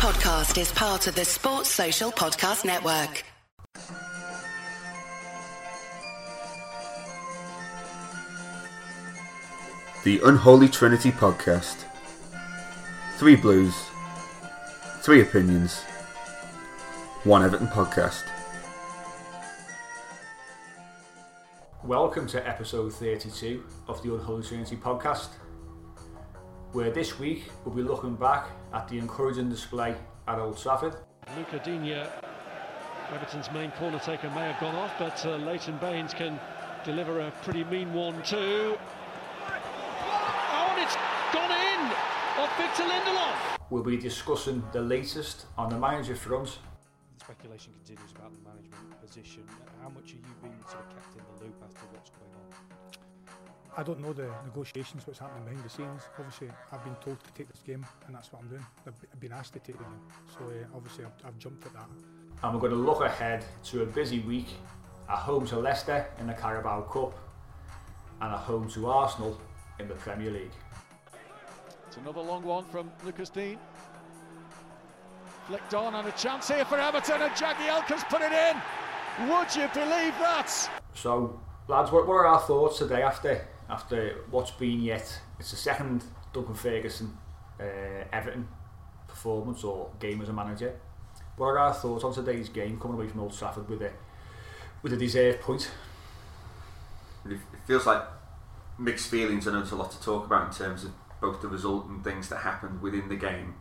podcast is part of the Sports Social Podcast Network. The Unholy Trinity Podcast. Three blues, three opinions, one Everton podcast. Welcome to episode 32 of the Unholy Trinity podcast, where this week we'll be looking back at the encouraging display at Old Trafford. Luca Digne, Everton's main corner taker, may have gone off, but uh, Leighton Baines can deliver a pretty mean one too. Oh, and it's gone in off Victor Lindelof. We'll be discussing the latest on the manager front, Speculation continues about the management position. How much are you being sort of kept in the loop as to what's going on? I don't know the negotiations, what's happening behind the scenes. Obviously, I've been told to take this game, and that's what I'm doing. I've, I've been asked to take the game, so uh, obviously I've, I've jumped at that. and we're going to look ahead to a busy week at home to Leicester in the Carabao Cup and at home to Arsenal in the Premier League. It's another long one from Lucas Digne. Flicked on and a chance here for Everton and Jackie Elkins put it in. Would you believe that? So, lads, what, what are our thoughts today after after what's been yet? It's the second Duncan Ferguson uh, Everton performance or game as a manager. What are our thoughts on today's game coming away from Old Trafford with a with a deserved point? It feels like mixed feelings. I know there's a lot to talk about in terms of both the result and things that happened within the game.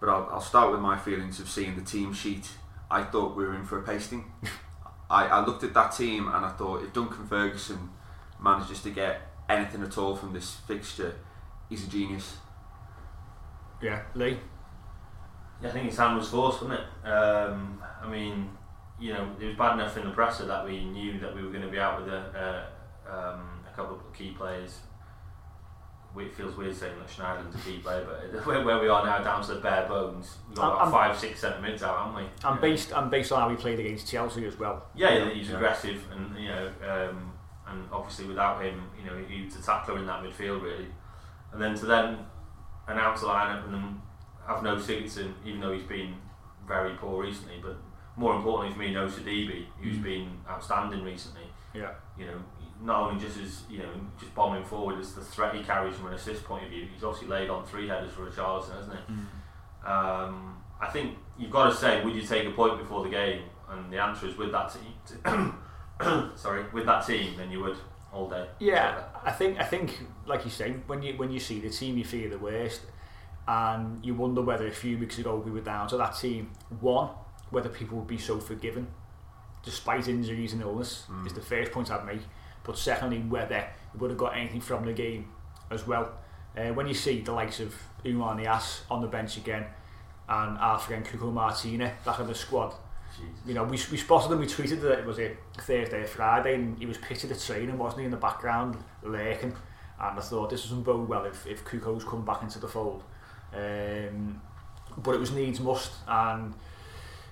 But I'll, I'll start with my feelings of seeing the team sheet. I thought we were in for a pasting. I, I looked at that team and I thought if Duncan Ferguson manages to get anything at all from this fixture, he's a genius. Yeah, Lee. Yeah, I think his hand was forced, wasn't it? Um, I mean, you know, it was bad enough in the presser that we knew that we were going to be out with a, a, um, a couple of key players. It feels weird saying that Schneiderlin's a key player, but where, where we are now, down to the bare bones, we've got I'm- about I'm- five, six centre mids out, haven't we? And Yeah. based and based on how we played against Chelsea as well. Yeah, yeah, he's Yeah. aggressive, and you know, um, and obviously without him, you know, he was a tackler in that midfield really. And then to then announce a lineup and then have no Sigurdsson, even though he's been very poor recently, but more importantly for me, no Sidibe, who's been outstanding recently. Yeah. You know, not only just as you know, just bombing forward as the threat he carries from an assist point of view. He's obviously laid on three headers for Richarlison, hasn't it? Um, I think you've got to say, would you take a point before the game? And the answer is with that team. sorry, with that team, then you would all day. Yeah, I think I think like you say, when you when you see the team, you fear the worst, and you wonder whether a few weeks ago we were down to that team. One, whether people would be so forgiving, despite injuries and illness, is the first point I'd make. But secondly, whether we would have got anything from the game as well. Uh, when you see the likes of Oumar Niasse on the bench again, and our friend Cuco Martina back in the squad, you know, we, we spotted him, we tweeted that it was a Thursday or Friday, and he was pitched at training, wasn't he, in the background, lurking. And I thought this doesn't bode well if, if Cuco's come back into the fold. Um, but it was needs must, and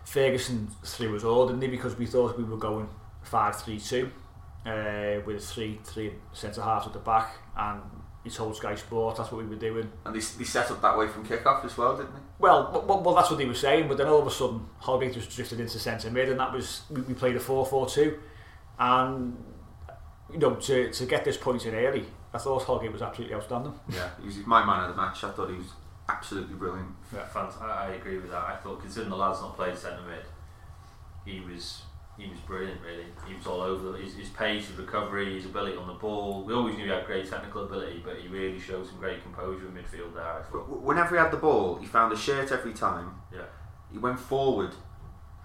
Ferguson threw us all, didn't he, because we thought we were going 5 3 2 uh, with three three centre halves at the back, and he told Sky Sport that's what we were doing. And they, they set up that way from kick-off as well, didn't they? Well, well, well, well, that's what they were saying, but then all of a sudden, Holgate just drifted into centre mid, and that was we, we played a 4-4-2, and you know to, to get this point in early, I thought Holgate was absolutely outstanding. Yeah, he was my man of the match. I thought he was absolutely brilliant. Yeah, fant- I, I agree with that. I thought considering the lad's not played centre mid, he was he was brilliant. Really, he was all over. His, his pace, his recovery, his ability on the ball. We always knew he had great technical ability, but he really showed some great composure in midfield there. I thought. Whenever he had the ball, he found a shirt every time. Yeah. He went forward,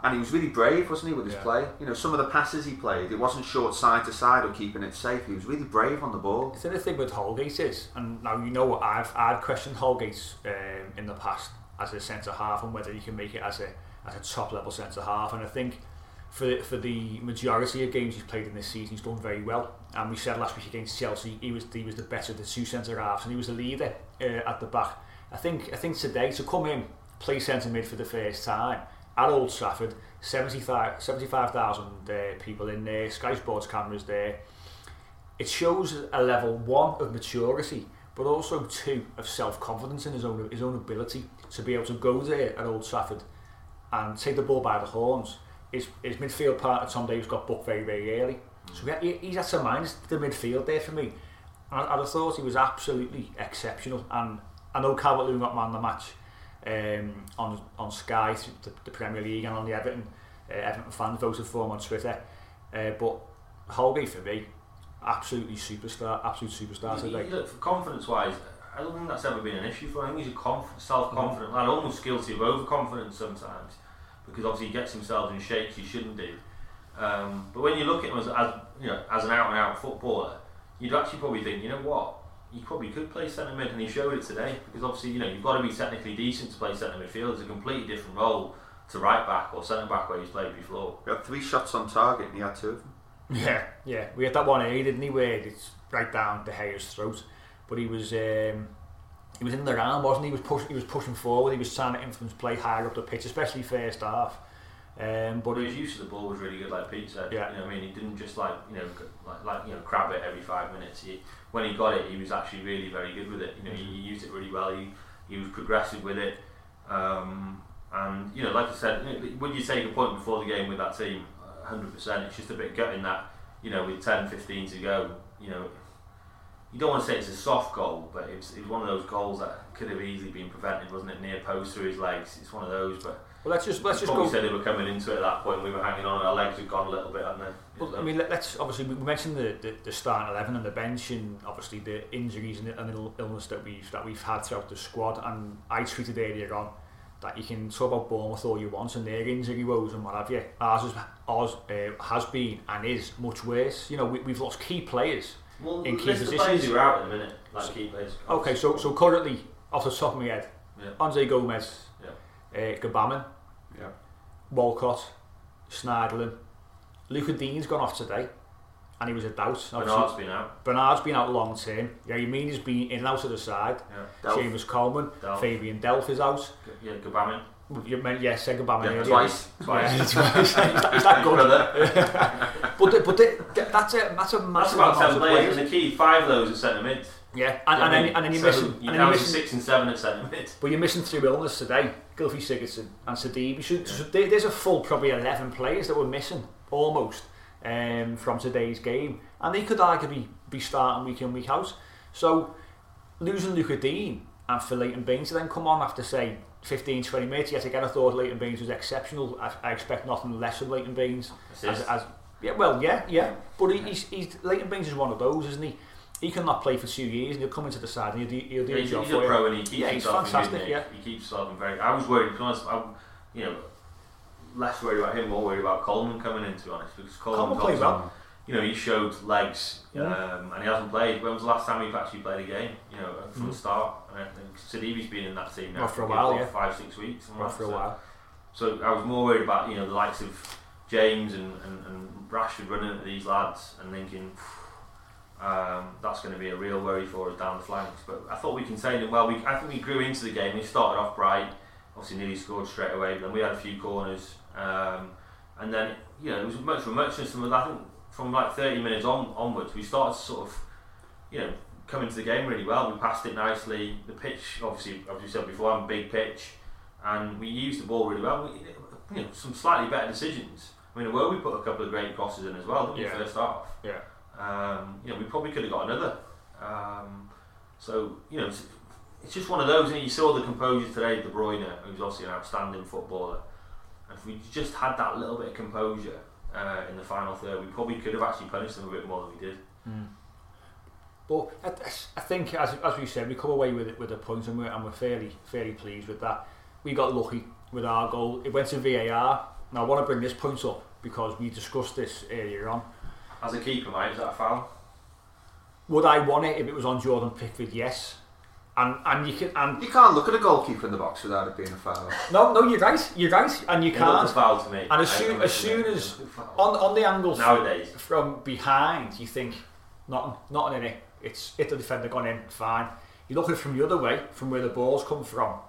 and he was really brave, wasn't he, with his Yeah. play? You know, some of the passes he played, it wasn't short side to side or keeping it safe. He was really brave on the ball. The thing with Holgate is, and now you know what I've I've questioned Holgate um, in the past as a centre half and whether he can make it as a as a top level centre half, and I think for for the majority of games he's played in this season, he's done very well. And we said last week against Chelsea, he was he was the better of the two centre halves, and he was the leader uh, at the back. I think I think today to come in, play centre mid for the first time at Old Trafford, 75 75,000 uh, people in there, Sky Sports cameras there. It shows a level one of maturity, but also two of self confidence in his own his own ability to be able to go there at Old Trafford and take the ball by the horns. His, his midfield partner Tom Davies got booked very very early, so he, he's had to mind the midfield there for me. I, I thought he was absolutely exceptional, and I know Calvert Lewin got man the match um, on on Sky, the, the Premier League, and on the Everton uh, Everton fans voted for him on Twitter. Uh, but Holgate for me, absolutely superstar, absolute superstar today. Look, confidence wise, I don't think that's ever been an issue for him. He's a conf- self confident lad, almost guilty of overconfidence sometimes because obviously he gets himself in shapes he shouldn't do. Um, but when you look at him as, as you know as an out and out footballer, you'd actually probably think, you know what, he probably could play centre mid, and he showed it today because obviously you know you've got to be technically decent to play centre midfield. It's a completely different role to right back or centre back where he's played before. We had three shots on target and he had two of them. Yeah, yeah. We had that one here, didn't he? Where it's right down De Gea's throat, but he was um, he was in the round, wasn't he? He was pushing, he was pushing forward. He was trying to influence play higher up the pitch, especially first half. Um, but But his use of the ball was really good, like Pete said. Yeah. You know, I mean, he didn't just like you know, like, like you know, crab it every five minutes. He, when he got it, he was actually really very good with it. You know, he, he used it really well. He, he was progressive with it. Um, and you know, like I said, would you take a point before the game with that team? Hundred percent. It's just a bit gutting that you know, with 10, 15 to go, you know, you don't want to say it's a soft goal, but it's, it's one of those goals that could have easily been prevented, wasn't it? Near post through his legs. It's one of those, but well, let's just let's just go. said they were coming into it at that point. We were hanging on, our legs had gone a little bit, hadn't they? Well, I mean, let, let's obviously we mentioned the, the, the starting eleven and the bench, and obviously the injuries and, and Ill- illness that we've that we've had throughout the squad. And I tweeted earlier on that you can talk about Bournemouth all you want and their injury woes and what have you. Ours, is, ours uh, has been and is much worse. You know, we, we've lost key players. Well, in key list the positions. players who are out in a minute, like key players. Okay, so so currently off the top of my head, Yeah. Andre Gomes, Yeah. uh, Gbamin, Yeah. Walcott, Snarglin, Luca Digne's gone off today, and he was a doubt. Obviously, Bernard's been out. Bernard's been out long term. Yeah, Yamini's been in and out of the side. Yeah. Delph. Seamus Coleman, Delph. Fabian Delph is out. G- Yeah, Gbamin. You meant yeah, said Gabama Yeah, twice. Twice. Twice. is, that, is that good? Brother. But the, but the, the, that's a that's a That's massive about ten players, players. and the key five of those are centre mid. Yeah, and, and, then, and then you're So missing. You're and then you're missing six and seven at centre mid. But you're missing through illness today. Gylfi Sigurdsson and Sidibe. So, so there, there's a full probably 11 players that were missing almost um, from today's game. And they could arguably be starting week in, week out. So losing Luca Digne and for Leighton Baines to then come on after, say, 15, 20 minutes. Yet again, I thought Leighton Baines was exceptional. I, I expect nothing less from Leighton Baines. As, as, yeah, well, yeah, yeah. But he, he's, he's, Leighton Baines is one of those, isn't he? He cannot play for two years and he'll come into the side and he'll do, he'll do Yeah, a he's, job he's a pro and he keeps Yeah, he's fantastic, good yeah. He keeps himself very. I was worried. To be honest, I, you know, less worried about him, more worried about Coleman coming in. To be honest, because Coleman Coleman played well. You know, he showed legs, Yeah. um, and he hasn't played. When was the last time he actually played a game? You know, from Mm. the start. I think Sidibe's been in that team now Well, for a while, yeah. five, six weeks. something Well, like for a. So- while. So I was more worried about you know the likes of James and, and, and Rashford running at these lads and thinking um, that's going to be a real worry for us down the flanks. But I thought we contained it well. We, I think we grew into the game. We started off bright, obviously nearly scored straight away. But then we had a few corners, um, and then you know it was much for muchness. And I think from like 30 minutes on onwards, we started to sort of you know come into the game really well. We passed it nicely. The pitch, obviously, as we said before, I'm a big pitch and we used the ball really well. We, you know, some slightly better decisions. I mean, where we put a couple of great crosses in as well, didn't we, first half? Yeah. Um, you know, we probably could have got another. Um, so, you know, it's, it's just one of those. And you saw the composure today, De Bruyne, who's obviously an outstanding footballer. And if we just had that little bit of composure uh, in the final third, we probably could have actually punished them a bit more than we did. But I, I think, as, as we said, we come away with it with a point, and we're, and we're fairly fairly pleased with that. We got lucky with our goal. It went to VAR. Now I want to bring this point up because we discussed this earlier on. As a keeper, mate, is that a foul? Would I want it if it was on Jordan Pickford? Yes. And and you can and You can't look at a goalkeeper in the box without it being a foul. no no you're right you're right and you It looked a can't foul to me. And as I- soon- as soon as- was a foul. on on the angle Nowadays, from behind you think not nothing in it. It's hit the defender gone in fine. You look at it from the other way from where the ball's come from,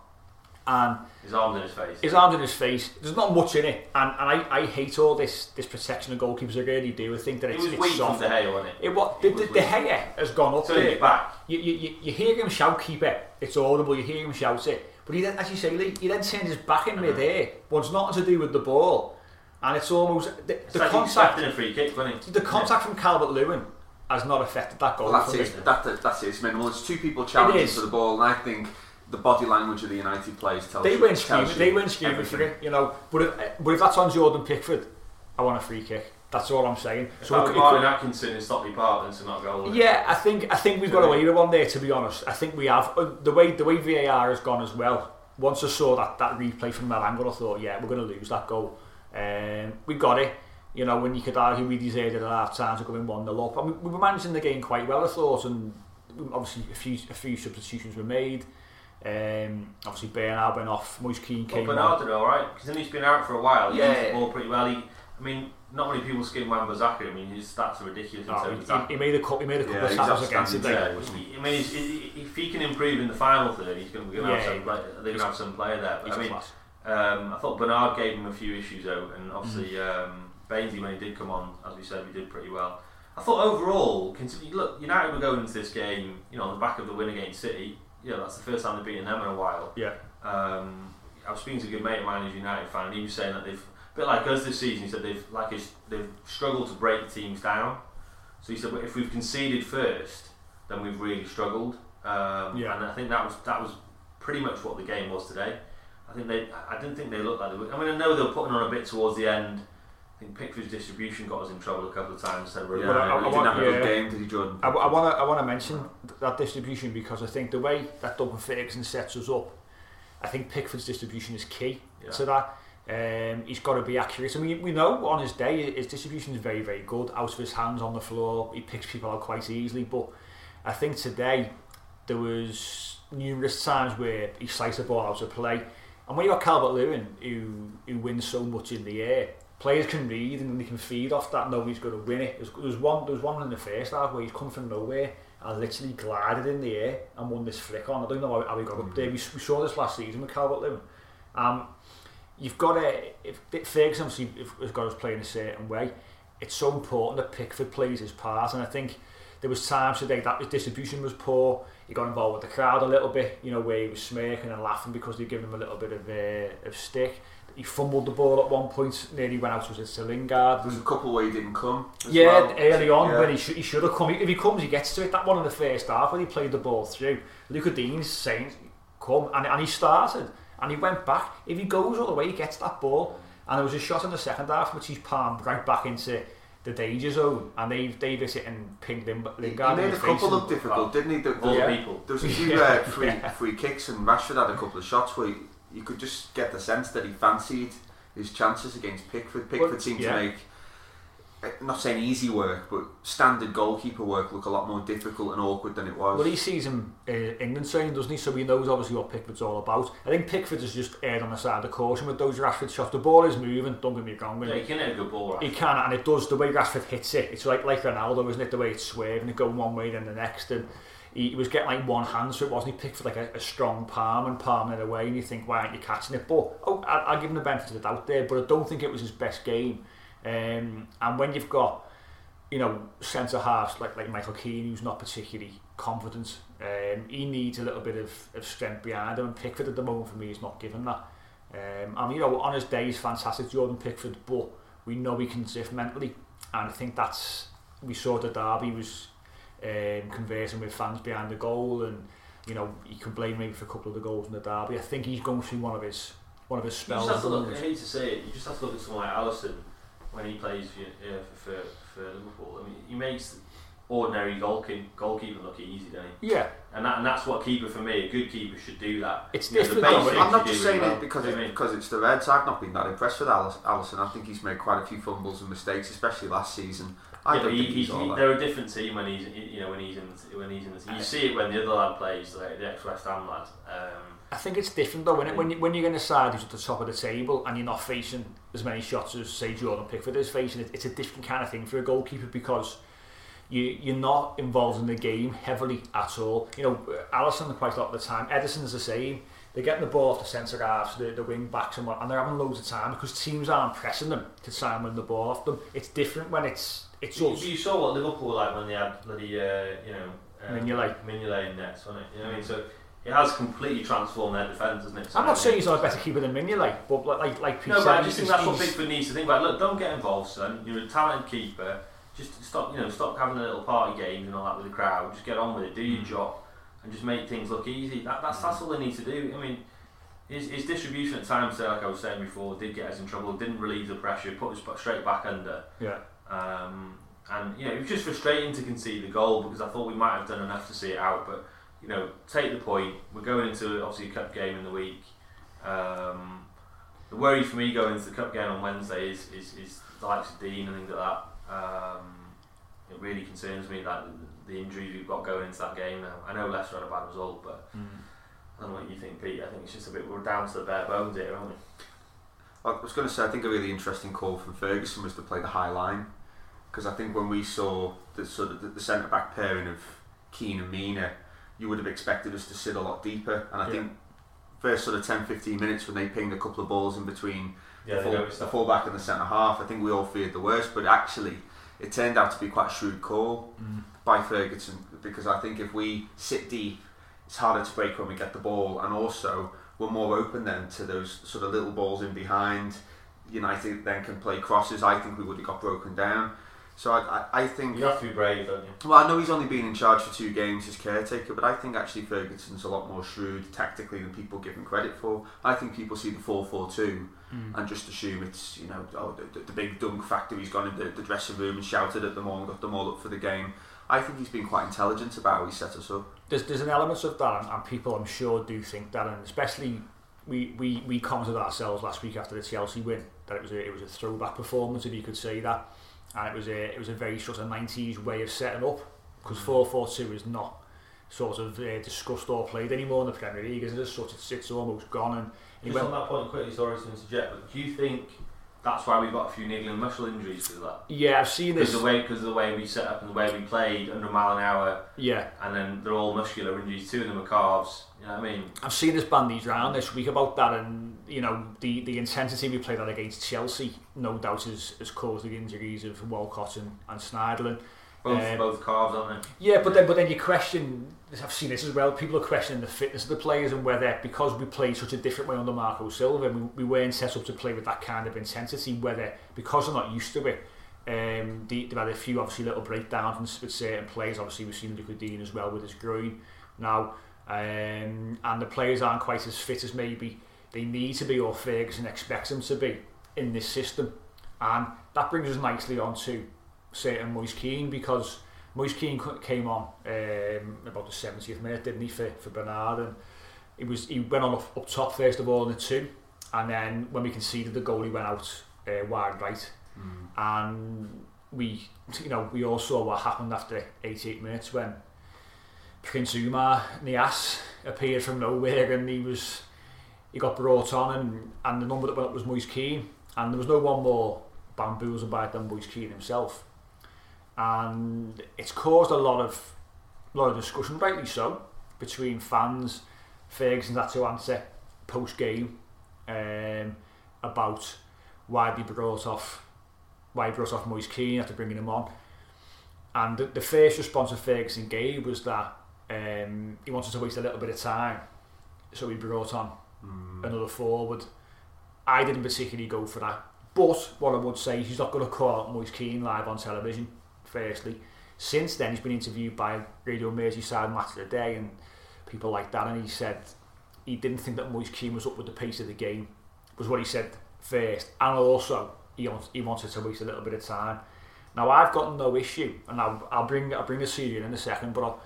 and his arms in his face. His arms in his face. There's not much in it, and, and I, I hate all this this protection of goalkeepers. I really do. I think that it's, it was it's weak soft. from De Gea, wasn't it? It what the, the, De Gea has gone up there. it back. You, you, you, hear him shout, keep it. It's audible. You hear him shout it, but he then, as you say, Lee, he then turns his back in uh-huh. mid-air. Wants nothing to do with the ball, and it's almost the, It's the like contact. he a free kick, wasn't he? The contact from Calvert Lewin has not affected that goal. Well, that's for it. That, that, that's it. It's minimal. It's two people challenging for the ball, and I think the body language of the United players tells They you. weren't tells screaming. you They weren't screaming for everything. it, you know. But if, but if that's on Jordan Pickford, I want a free kick. That's all I'm saying. If So that it was Martin Atkinson and Stockley Park, then to not goal. Yeah, I think I think we've got away with one there. To be honest, I think we have Uh, the way the way VAR has gone as well. Once I saw that that replay from that angle, I thought, yeah, we're going to lose that goal. Um, we got it. You know, when you could argue we deserved it at half time to go in one 0 up. I mean, we were managing the game quite well, I thought, and obviously a few a few substitutions were made. Um, obviously Bernard went off. Moise Kean But came Bernard on. did all right because he's been out for a while. He Yeah. used the ball pretty well. He, I mean, not many people skim Wan-Bissaka. I mean, his stats are ridiculous in Oh, terms he, that. he made a couple. He made a couple Yeah, of he's tackles against it. outstanding like, today, wasn't he? I mean, he's, he- if he can improve in the final third, he's going to Yeah, have some. Play, they're going to have some player there. But he's I mean, um, I thought Bernard gave him a few issues though, and obviously Mm-hmm. um, Bainsy when he did come on, as we said, we did pretty well. I thought overall, considering look, United were going into this game, you know, on the back of the win against City. You know, that's the first time they've beaten them in a while. Yeah. Um, I was speaking to a good mate of mine who's United fan, and he was saying that they've, a bit like us this season, he said they've like they've struggled to break teams down. So he said, "Well, if we've conceded first, then we've really struggled. Um, Yeah. And I think that was that was pretty much what the game was today. I think they, I didn't think they looked like they were. I mean, I know they were putting on a bit towards the end. I think Pickford's distribution got us in trouble a couple of times. So Yeah, But I- I he didn't want- have a good game, did he, Jordan? I, want to I want to mention that distribution because I think the way that Duncan Ferguson sets us up, I think Pickford's distribution is key Yeah. to that. Um, he's got to be accurate. I mean, we know on his day his distribution is very very good. Out of his hands on the floor, he picks people out quite easily. But I think today there was numerous times where he sliced the ball out of play. And when you got Calvert Lewin, who who wins so much in the air, players can read and they can feed off that. Know he's going to win it. There's, there's one there's one in the first half where he's come from nowhere and literally glided in the air and won this flick on. I don't know how, how he got up there. We, we saw this last season with Calvert Lewin. Um, you've got to if, Ferguson obviously if- has got us playing a certain way. It's so important that Pickford plays his part, and I think there was times today that his distribution was poor. He got involved with the crowd a little bit, you know, where he was smirking and laughing because they'd given him a little bit of uh, of stick. He fumbled the ball at one point, nearly went out was it to Lingard. There's a couple where he didn't come. as Yeah, well. early on Yeah. when he, sh- he should have come. If he comes, he gets to it. That one in the first half when he played the ball through. Luca Digne's saying, "Come," and, and he started and he went back. If he goes all the way, he gets that ball. And there was a shot in the second half which he's palmed right back into the danger zone, and they they hit it and pinged Lim- He, he Lingard in made a couple look difficult, didn't he? The, the, Yeah. people. There was a few uh, free, free kicks, and Rashford had a couple of shots where you, you could just get the sense that he fancied his chances against Pickford. Pickford Well, seemed yeah. to make, eh, not saying easy work, but standard goalkeeper work look a lot more difficult and awkward than it was. Well, he sees him uh, England training, doesn't he? So he knows obviously what Pickford's all about. I think Pickford has just erred on the side of caution with those Rashford shots. The ball is moving, don't get me wrong. when Yeah, he can hit a good ball. He can, and it does. The way Rashford hits it, it's like like Ronaldo, isn't it? The way it's swerving, it going one way then the next, and he, was getting like one hand, so it wasn't. He picked for like a, a strong palm and palming it away, and you think, why aren't you catching it? But oh, I, I'll give him the benefit of the doubt there, but I don't think it was his best game. Um, and when you've got you know, centre halves like like Michael Keane, who's not particularly confident. Um, he needs a little bit of, of strength behind him, and Pickford at the moment for me is not given that. Um, and you know, on his day he's fantastic, Jordan Pickford, but we know he can sift mentally, and I think that's we saw the derby was um, conversing with fans behind the goal, and you know he can blame maybe for a couple of the goals in the derby. I think he's going through one of his one of his spells. You spells. just have to at look. I hate to say it. You just have to look at someone like Alisson when he plays for, uh, for, for Liverpool. I mean, he makes ordinary goalkeeping goalkeeping look easy, doesn't he? Yeah, And that and that's what keeper for me. A good keeper should do that. It's You know, different though, I'm not just saying well. it because it, I mean? because it's the Reds. I've not been that impressed with Alice- Alisson. I think he's made quite a few fumbles and mistakes, especially last season. I yeah, don't but he, think he, he's all he, that. they're a different team when he's you know when he's in the, when he's in the team. You see it when the other lad plays, like the ex West Ham lad. Um, I think it's different though, when, when, you, when you're in a side who's at the top of the table and you're not facing as many shots as, say, Jordan Pickford is facing, it, it's a different kind of thing for a goalkeeper because you, you're not involved in the game heavily at all. You know, Alisson quite a lot of the time, Ederson's the same. they're getting the ball off the centre halves, the, the wing backs and what, and they're having loads of time because teams aren't pressing them to try and win the ball off them. It's different when it's it's You, us. you saw what Liverpool were like when they had bloody, uh, you know, um, Mignolet. Mignolet in nets, wasn't it? You know what I mean? So it has completely transformed their defence, hasn't it? So I'm not saying he's not a better keeper than Mignolet, but like like, like Pete No, said, but I just think that's what Pickford needs to think about. Look, don't get involved, son. You're a talented keeper. Just stop, you know, stop having a little party games and all that with the crowd. Just get on with it, do Mm. your job, and just make things look easy. That, that's that's all they need to do. I mean, his, his distribution at times, like I was saying before, did get us in trouble. Didn't relieve the pressure. Put us straight back under. yeah. Um, and you know, it was just frustrating to concede the goal because I thought we might have done enough to see it out. But you know, take the point. We're going into obviously a cup game in the week. Um, the worry for me going into the cup game on Wednesday is is, is the likes of Digne and things like that. Um, it really concerns me that the injuries we've got going into that game now. I know Leicester had a bad result, but I don't know what you think, Pete. I think it's just a bit we're down to the bare bones here, aren't we? I was going to say, I think a really interesting call from Ferguson was to play the high line because I think when we saw the sort of the, the centre back pairing of Keane and Mina, you would have expected us to sit a lot deeper. And I Yeah. think first sort of 10 15 minutes when they pinged a couple of balls in between Yeah, the, full, the full back and the centre half, I think we all feared the worst. But actually, it turned out to be quite a shrewd call by Ferguson because I think if we sit deep, it's harder to break when we get the ball, and also we're more open then to those sort of little balls in behind. United then can play crosses. I think we would have got broken down. So I, I, I think. You have to be brave, don't you? Well, I know he's only been in charge for two games as caretaker, but I think actually Ferguson's a lot more shrewd tactically than people give him credit for. I think people see the 4 4 2 hmm. and just assume it's, you know, oh, the, the, the big dunk factor. He's gone in the, the dressing room and shouted at them all and got them all up for the game. I think he's been quite intelligent about how he set us up. there's there's an element of that, and, and people I'm sure do think that, and especially we, we, we commented ourselves last week after the Chelsea win that it was a, it was a throwback performance, if you could say that, and it was a it was a very sort of 90s way of setting up because 4-4-2 is not sort of uh, discussed or played anymore in the Premier League, is it? Sort of it's almost gone, and he Just went on that point, quickly, sorry to interject, but do you think that's why we've got a few niggling muscle injuries because of that? yeah, I've seen Because this. the way, because of the way we set up and the way we played under a mile an hour, Yeah, and then they're all muscular injuries. Two of them are calves. You know what I mean? I've seen this bandied round this week about that, and you know the, the intensity we played that against Chelsea, no doubt, has, has caused the injuries of Walcott and, and Schneiderlin. Both Um, both calves, aren't they? Yeah, but then but then you question. I've seen this as well. People are questioning the fitness of the players and whether because we played such a different way under Marco Silva, we, we weren't set up to play with that kind of intensity. Whether because they're not used to it, um, they, they've had a few obviously little breakdowns with certain players. Obviously, we've seen Luca Digne as well with his groin now, um, and the players aren't quite as fit as maybe they need to be or Ferguson expects them to be in this system, and that brings us nicely on to certain Moise Kean because Moise Kean came on um, about the 70th minute, didn't he, for, for Bernard? And he was he went on up, up top first of all in the two, and then when we conceded the goal, he went out uh, wide right, and we you know we all saw what happened after 88 minutes when Prince Oumar Niasse appeared from nowhere, and he was he got brought on, and and the number that went up was Moise Kean, and there was no one more bamboozled by it than Moise Kean himself and it's caused a lot of lot of discussion, rightly so, between fans. Ferguson's had to answer post game um, about why they brought off why he brought off Moise Kean after bringing him on. And the, the first response that Ferguson gave was that um, he wanted to waste a little bit of time, so he brought on another forward. I didn't particularly go for that. But what I would say is he's not going to call Moise Kean live on television, firstly. Since then, he's been interviewed by Radio Merseyside Match of the Day and people like that, and he said he didn't think that Moise Kean was up with the pace of the game, was what he said first. And also, he, he wanted to waste a little bit of time. Now, I've got no issue, and I'll, I'll bring I'll bring the Syrian in a second, but I'll,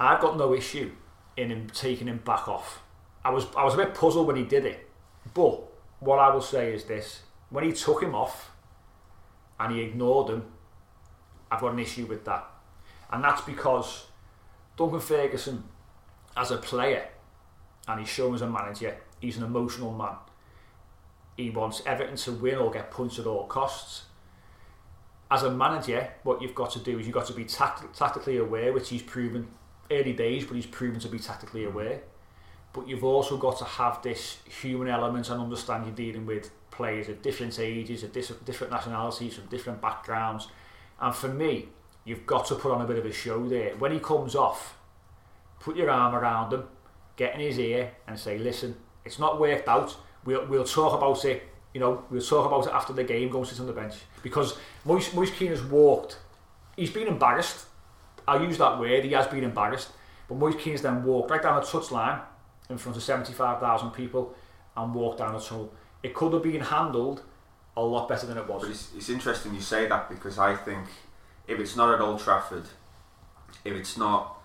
I've got no issue in him taking him back off. I was I was a bit puzzled when he did it, but what I will say is this: when he took him off and he ignored him, I've got an issue with that, and that's because Duncan Ferguson, as a player, and he's shown as a manager, he's an emotional man. He wants Everton to win or get punched at all costs. As a manager, what you've got to do is you've got to be tact- tactically aware, which he's proven early days, but he's proven to be tactically aware. but you've also got to have this human element and understand you're dealing with players of different ages, of different nationalities, from different backgrounds. And for me, you've got to put on a bit of a show there. When he comes off, put your arm around him, get in his ear, and say, "Listen, it's not worked out. We'll we'll talk about it. You know, we'll talk about it after the game. Go and sit on the bench because Moise, Moise Kean has walked. He's been embarrassed. I use that word. He has been embarrassed. But Moise Kean's then walked right down the touchline in front of 75,000 people and walked down the tunnel. It could have been handled a lot better than it was. But it's, it's interesting you say that because I think if it's not at Old Trafford, if it's not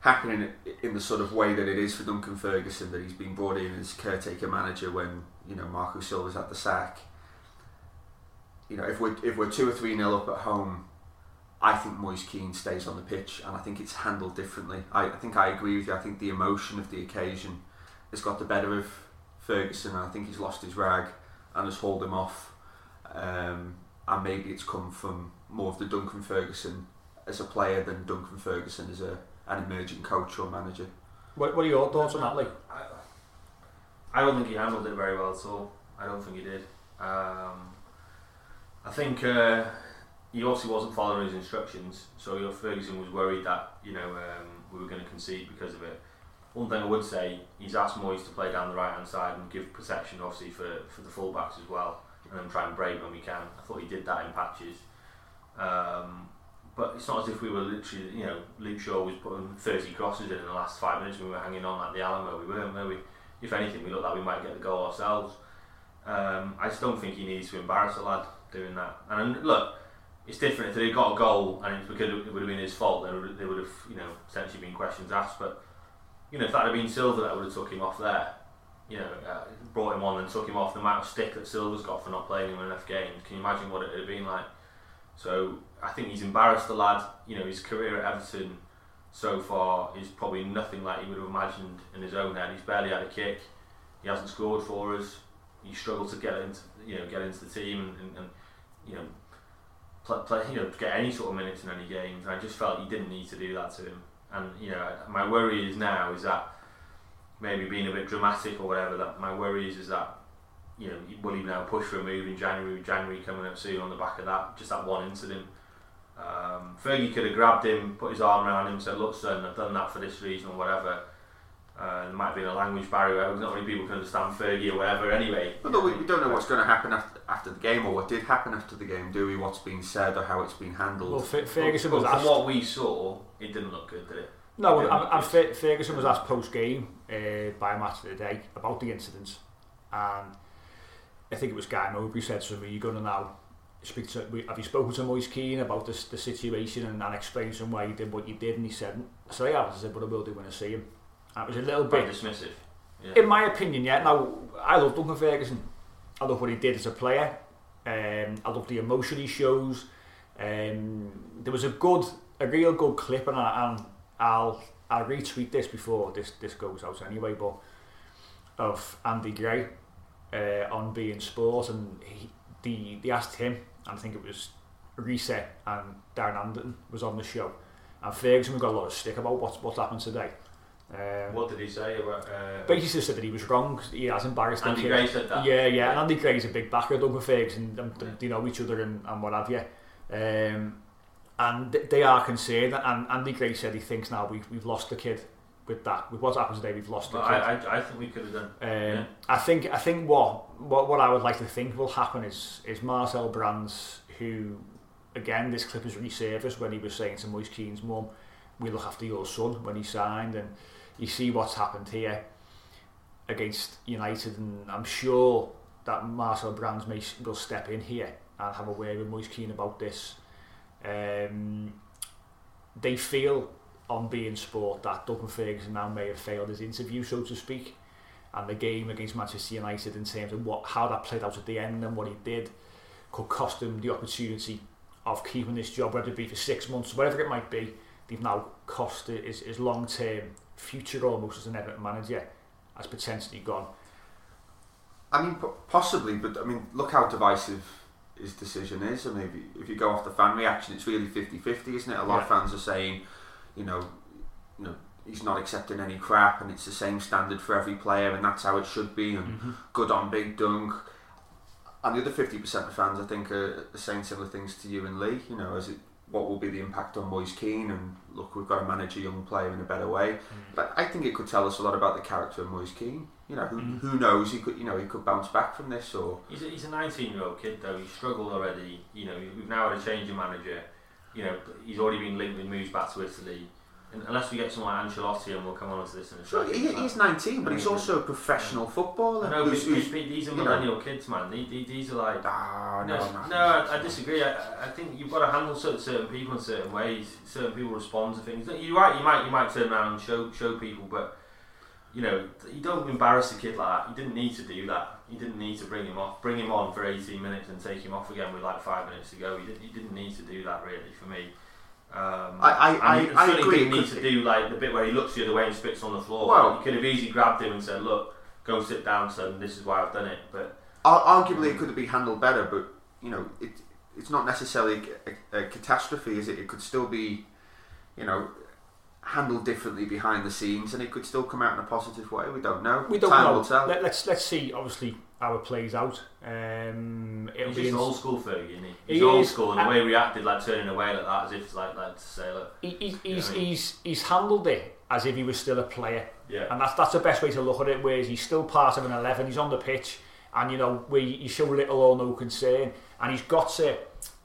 happening in the sort of way that it is for Duncan Ferguson, that he's been brought in as caretaker manager when you know Marco Silva's at the sack. You know, if we're if we're two or three nil up at home, I think Moise Kean stays on the pitch, and I think it's handled differently. I, I think I agree with you. I think the emotion of the occasion has got the better of Ferguson, and I think he's lost his rag and has hauled him off. Um, and maybe it's come from more of the Duncan Ferguson as a player than Duncan Ferguson as a an emerging coach or manager. What, what are your thoughts on that, Lee? I, I don't think he handled it very well at all. I don't think he did. Um, I think uh, he obviously wasn't following his instructions, so you Ferguson was worried that you know um, we were going to concede because of it. One thing I would say, he's asked Moise to play down the right hand side and give protection, obviously for for the fullbacks as well, and then try and break when we can. I thought he did that in patches. Um, but it's not as if we were literally, you know, Luke Shaw was putting 30 crosses in in the last five minutes when we were hanging on at the Alamo. We weren't, were we? If anything, we looked like we might get the goal ourselves. Um, I just don't think he needs to embarrass a lad doing that. And look, it's different if they got a goal and it's because it would have been his fault. Then there would have, you know, potentially been questions asked. But you know, if that had been Silva, that would have took him off there, you know, uh, brought him on and took him off the amount of stick that Silva's got for not playing him enough games. Can you imagine what it would have been like? So I think he's embarrassed the lad. You know, his career at Everton so far is probably nothing like he would have imagined in his own head. He's barely had a kick. He hasn't scored for us. He struggled to get into you know get into the team and, and, and you know play, play you know get any sort of minutes in any games. And I just felt he didn't need to do that to him. And you know my worry is now is that maybe being a bit dramatic or whatever. That my worry is is that you know will he now push for a move in January? January coming up soon on the back of that just that one incident. Um, Fergie could have grabbed him, put his arm around him, and said, "Look, son, I've done that for this reason or whatever." Uh, there might have been a language barrier. Not many people can understand Fergie or whatever. Anyway, Although we, we don't know what's going to happen after, after the game or what did happen after the game, do we? What's been said or how it's been handled? Well, F- Ferguson But was from asked. what we saw, it didn't look good, did it? No, It and, didn't and. Fer- Ferguson was asked post game uh, by a match of the day about the incidents, and I think it was Guy Mowbray said to me, "You're going to now speak to have you spoken to Moise Kean about this the situation and, and explain to him why you did what you did?" And he said, "So yeah," I said, "But I will do when I see him." And it was a little Quite bit, dismissive. Yeah. in my opinion, yeah. Now I love Duncan Ferguson. I love what he did as a player. Um, I love the emotion he shows. Um, there was a good, a real good clip, and, I, and I'll I'll retweet this before this this goes out anyway. But of Andy Gray uh, on beIN Sport, and he, the they asked him, and I think it was Reset and Darren Anderton was on the show, and Ferguson got a lot of stick about what's what's happened today. Um, What did he say about? Uh, basically said that he was wrong he has embarrassed Andy kid. Gray said that. Yeah, yeah, and Andy Gray's a big backer of Douglas Ferguson. Them, they know each other and, and what have you. Um, and they are concerned. And Andy Gray said he thinks now we've, we've lost the kid with that. With what's happened today, we've lost the But kid. I, I, I think we could have done. Um, Yeah. I think I think what, what what I would like to think will happen is is Marcel Brands, who again this clip is resurfaced when he was saying to Moise Kean's mum, "We look after your son" when he signed, and you see what's happened here against United, and I'm sure that Marcel Brands may will step in here and have a word with Moise Keane about this. Um, they feel on beIN Sport that Duncan Ferguson now may have failed his interview, so to speak, and the game against Manchester United in terms of what how that played out at the end and what he did could cost him the opportunity of keeping this job, whether it be for six months, whatever it might be. They've now cost his, his long term future almost as an Everton manager has potentially gone. I mean, possibly, but I mean, look how divisive his decision is. And maybe if you go off the fan reaction, it's really 50-50, isn't it? A lot of fans are saying, you know, you know, he's not accepting any crap, and it's the same standard for every player, and that's how it should be. And Mm-hmm. good on Big Dunk. And the other fifty percent of fans, I think, are, are saying similar things to you and Lee. You know, as it, what will be the impact on Moise Kean, and look, we've got to manage a young player in a better way. Mm. But I think it could tell us a lot about the character of Moise Kean. You know, who, Mm. who knows? He could, you know, he could bounce back from this, or He's a, he's a 19 year old kid though. He's struggled already. You know, we've now had a change of manager. You know, he's already been linked with moves back to Italy. Unless we get someone like Ancelotti, and we'll come on to this in a second. he, he's nineteen, but he's also a professional footballer. I know, but who's- who's- these, are you know- millennial kids, man. These, these, are like. Ah, no, No, no, no, I, I disagree. I, I think you've got to handle certain, certain people in certain ways. Certain people respond to things. You're right. You might you might turn around and show show people, but you know you don't embarrass a kid like that. You didn't need to do that. You didn't need to bring him off. Bring him on for 18 minutes and take him off again with like five minutes to go. You didn't, you didn't need to do that really for me. Um, I- I- and I- I agree, didn't it need to do like the bit where he looks the other way and spits on the floor. Well- you could have easily grabbed him and said, "Look, go sit down, son. This is why I've done it." But Ar- arguably it could have been handled better, but you know, it it's not necessarily a, a, a catastrophe, is it? It could still be, you know, handled differently behind the scenes, and it could still come out in a positive way. We don't know. We don't Time know. will tell. Let, let's let's see. Obviously, how it plays out. Um, it'll He's be old school Fergie, isn't he? He He's old is, school, and the way he reacted, like turning away like that, as if like, like to say, look, he, he, he's, I mean- he's he's handled it as if he was still a player, yeah, and that's that's the best way to look at it. Whereas he's still part of an eleven, he's on the pitch, and you know we you show little or no concern, and he's got to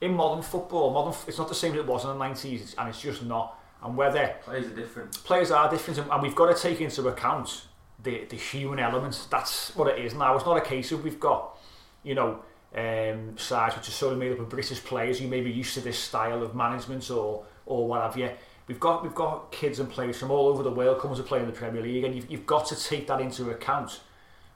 in modern football. Modern, it's not the same as it was in the nineties, and it's just not. And whether players are different. players are different, and- and we've got to take into account the the human elements. That's what it is now. It's not a case of we've got, you know, um, sides which are solely made up of British players who may be used to this style of management or or what have you. We've got we've got kids and players from all over the world coming to play in the Premier League, and you've, you've got to take that into account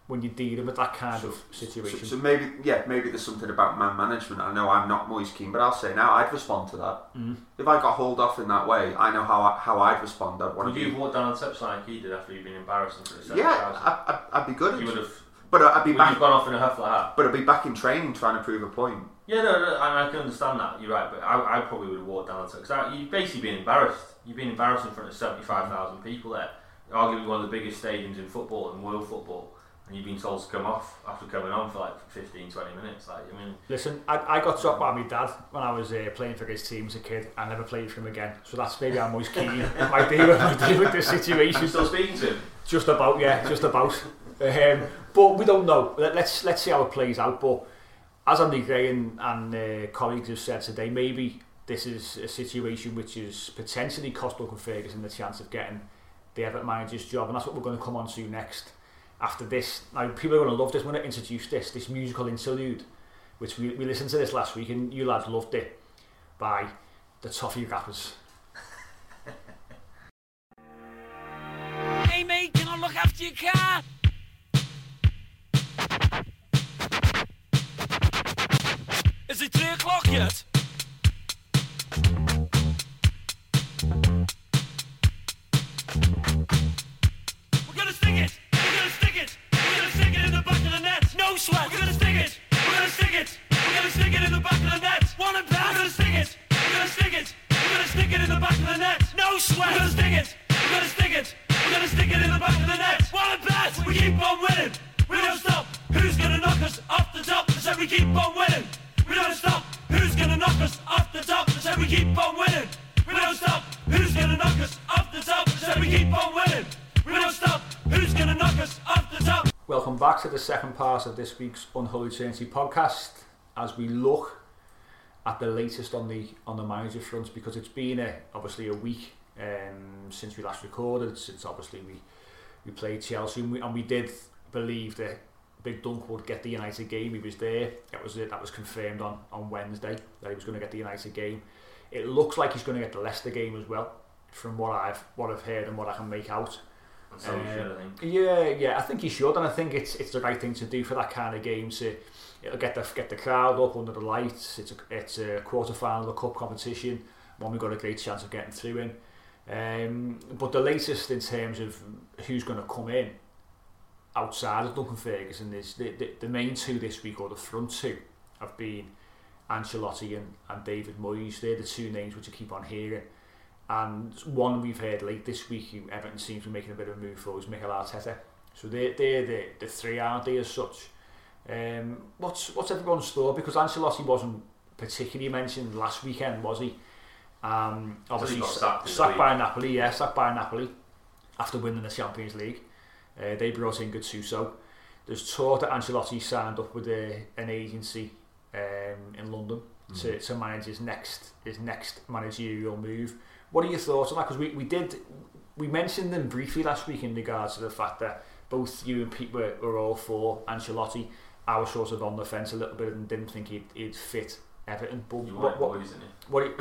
when you're dealing with that kind of situation. so maybe, yeah, maybe there's something about man management. I know I'm not Moise Kean, but I'll say now I'd respond to that. Mm. If I got hauled off in that way, I know how I, how I'd respond. I'd want Would to you be, have walked down the steps like he did after you'd been embarrassed into the yeah, I, I, I'd be good. You would have. But I'd be Would you back. have gone off in a huff like that? But I'd be back in training trying to prove a point. Yeah, no, no, and I can understand that. You're right, but I, I probably would have walked down the steps because you've basically been embarrassed. You've been embarrassed in front of 75,000 people there, arguably one of the biggest stadiums in football and world football, and you've been told to come off after coming on for like 15, 20 minutes. Like, I mean, Listen, I, I got dropped by my dad when I was uh, playing for his team as a kid. I never played for him again. So that's maybe I'm most keen. Might be with, might be with this situation. I'm still speaking to him. Just about, yeah, just about. Um, but we don't know. Let, let's let's see how it plays out. But as Andy Gray and, and uh, colleagues have said today, maybe this is a situation which is potentially cost Duncan Ferguson the chance of getting the Everton manager's job, and that's what we're going to come on to next. After this, now people are going to love this. We're going to introduce this this musical interlude, which we, we listened to this last week, and you lads loved it by the Toffee Rappers. Hey mate, can I look after your car? Is it three o'clock yet? We're gonna stick it! Back of the net! No sweat! We're gonna stick it! We're gonna stick it! We're gonna stick it in the back of the net! One and! We're gonna stick it! We're gonna stick it! We're gonna stick it in the back of the net! No sweat! We're gonna stick it! We're gonna stick it! We're gonna stick it in the back of the net! One and! We keep on winning! We don't stop! Who's gonna knock us off the we keep on winning! We don't stop! Who's gonna knock us off the we keep on winning! We don't stop! Who's gonna knock us off the we keep on winning! We don't stop! Who's gonna knock us off? Welcome back to the second part of this week's Unholy Trinity podcast as we look at the latest on the on the manager front because it's been a, obviously a week um, since we last recorded since obviously we we played Chelsea and we, and we did believe that Big Dunk would get the United game. He was there. That was it. That was confirmed on on Wednesday that he was going to get the United game. It looks like he's going to get the Leicester game as well from what I've what I've heard and what I can make out so Uh, should, I think. yeah, yeah, I think he should, and I think it's it's the right thing to do for that kind of game. To it'll get the get the crowd up under the lights. It's a it's a quarter final of the cup competition, one we've got a great chance of getting through in. Um, but the latest in terms of who's going to come in outside of Duncan Ferguson is the, the the main two this week, or the front two, have been Ancelotti and, and David Moyes. They're the two names which I keep on hearing. And one we've heard late this week, who Everton seems to be making a bit of a move for, is Mikel Arteta. So they're, they're the, the three, aren't they, as such? Um, what's what's everyone's thought? Because Ancelotti wasn't particularly mentioned last weekend, was he? Um, obviously, sacked sacked by Napoli, yeah, sacked by Napoli after winning the Champions League. Uh, they brought in Gattuso. There's talk that Ancelotti signed up with a, an agency um, in London to, to manage his next his next managerial move. What are your thoughts on that? Because we, we did we mentioned them briefly last week in regards to the fact that both you and Pete were, were all for Ancelotti. I was sort of on the fence a little bit and didn't think he'd, he'd fit Everton. But You what, what, it. what you-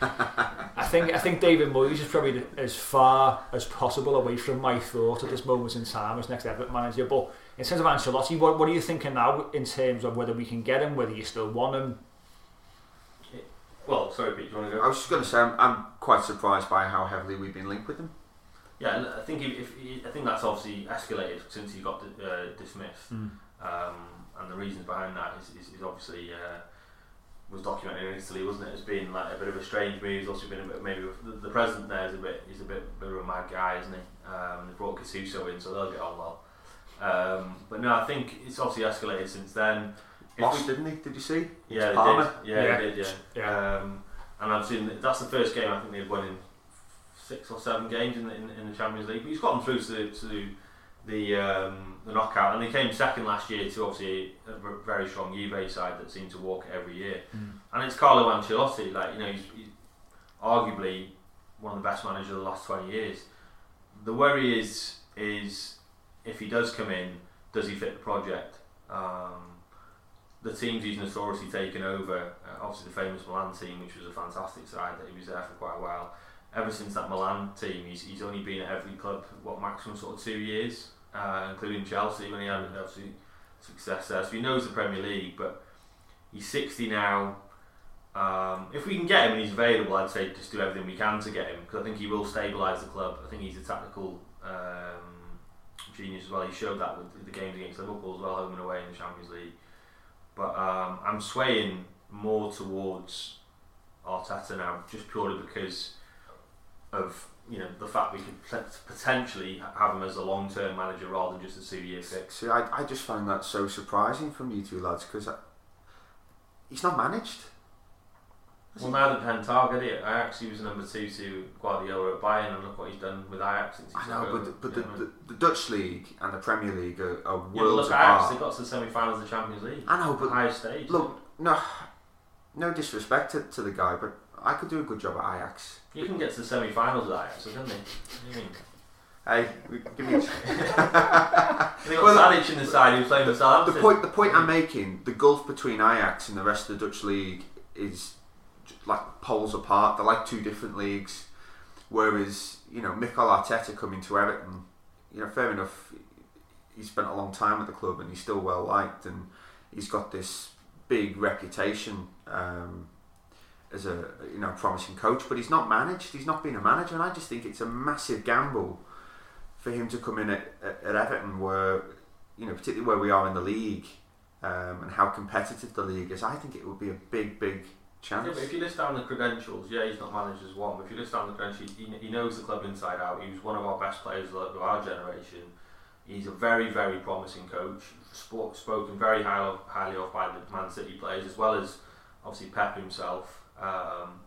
I think I think David Moyes is probably as far as possible away from my thought at this moment in time as next Everton manager. But in terms of Ancelotti, what, what are you thinking now in terms of whether we can get him, whether you still want him? Well, sorry, Pete, do you want to go? I was just going to say, I'm, I'm quite surprised by how heavily we've been linked with him. Yeah, and I think if, if I think that's obviously escalated since he got uh, dismissed, Hmm. um, and the reasons behind that is, is, is obviously uh, was documented in Italy, wasn't it, as being like a bit of a strange move. He's also been a bit maybe the, the president there is a bit he's a bit, bit of a mad guy, isn't he? Um, they brought Gattuso in, so they'll get on well. Um, but no, I think it's obviously escalated since then. If Lost, we- didn't he? Did you see? yeah, they did. Yeah, Yeah. they did. Yeah. Yeah. Um, and I've seen that's the first game I think they've won in six or seven games in the, in, in the Champions League. But he's got them through to, to the um, the knockout, and they came second last year to obviously a v- very strong Juve side that seem to walk it every year. And it's Carlo Ancelotti, like you know, he's, he's arguably one of the best managers of the last twenty years. The worry is is if he does come in, does he fit the project? Um, the teams he's notoriously taken over, uh, obviously the famous Milan team, which was a fantastic side that he was there for quite a while. Ever since that Milan team, he's, he's only been at every club, what maximum sort of two years, uh, including Chelsea when he had obviously success there. So he knows the Premier League, but he's 60 now. Um, if we can get him and he's available, I'd say just do everything we can to get him because I think he will stabilise the club. I think he's a tactical um, genius as well. He showed that with the games against Liverpool as well, home and away in the Champions League. But um, I'm swaying more towards Arteta now, just purely because of you know the fact we could potentially have him as a long-term manager rather than just a two-year fix. See, I, I just find that so surprising from you two lads because he's not managed. Well, now that Ten Target, it Ajax, he was number two to Guardiola at Bayern, and look what he's done with Ajax since he I know, but the, but the, know the, the Dutch league and the Premier League are, are Yeah, worlds look at Ajax, apart. they got to the semi-finals of the Champions League. I know, but highest stage. look, no, no disrespect to, to the guy, but I could do a good job at Ajax. you can get to the semi-finals with Ajax, couldn't? You mean? Hey, give me. Well, Tadic in the side who was playing the Southampton. point, the point I'm making, the gulf between Ajax and the rest of the Dutch league is like poles apart. They're like two different leagues. Whereas you know, Mikel Arteta coming to Everton, you know, fair enough. He spent a long time at the club and he's still well liked, and he's got this big reputation um, as a you know promising coach. But he's not managed. He's not been a manager, and I just think it's a massive gamble for him to come in at, at, Everton, where you know, particularly where we are in the league um, and how competitive the league is. I think it would be a big, big chance. but if you list down the credentials, yeah, he's not managed as one. But if you list down the credentials, he, he knows the club inside out. He was one of our best players of our generation. He's a very, very promising coach. Sport, spoken very high, highly of by the Man City players, as well as obviously Pep himself. Um,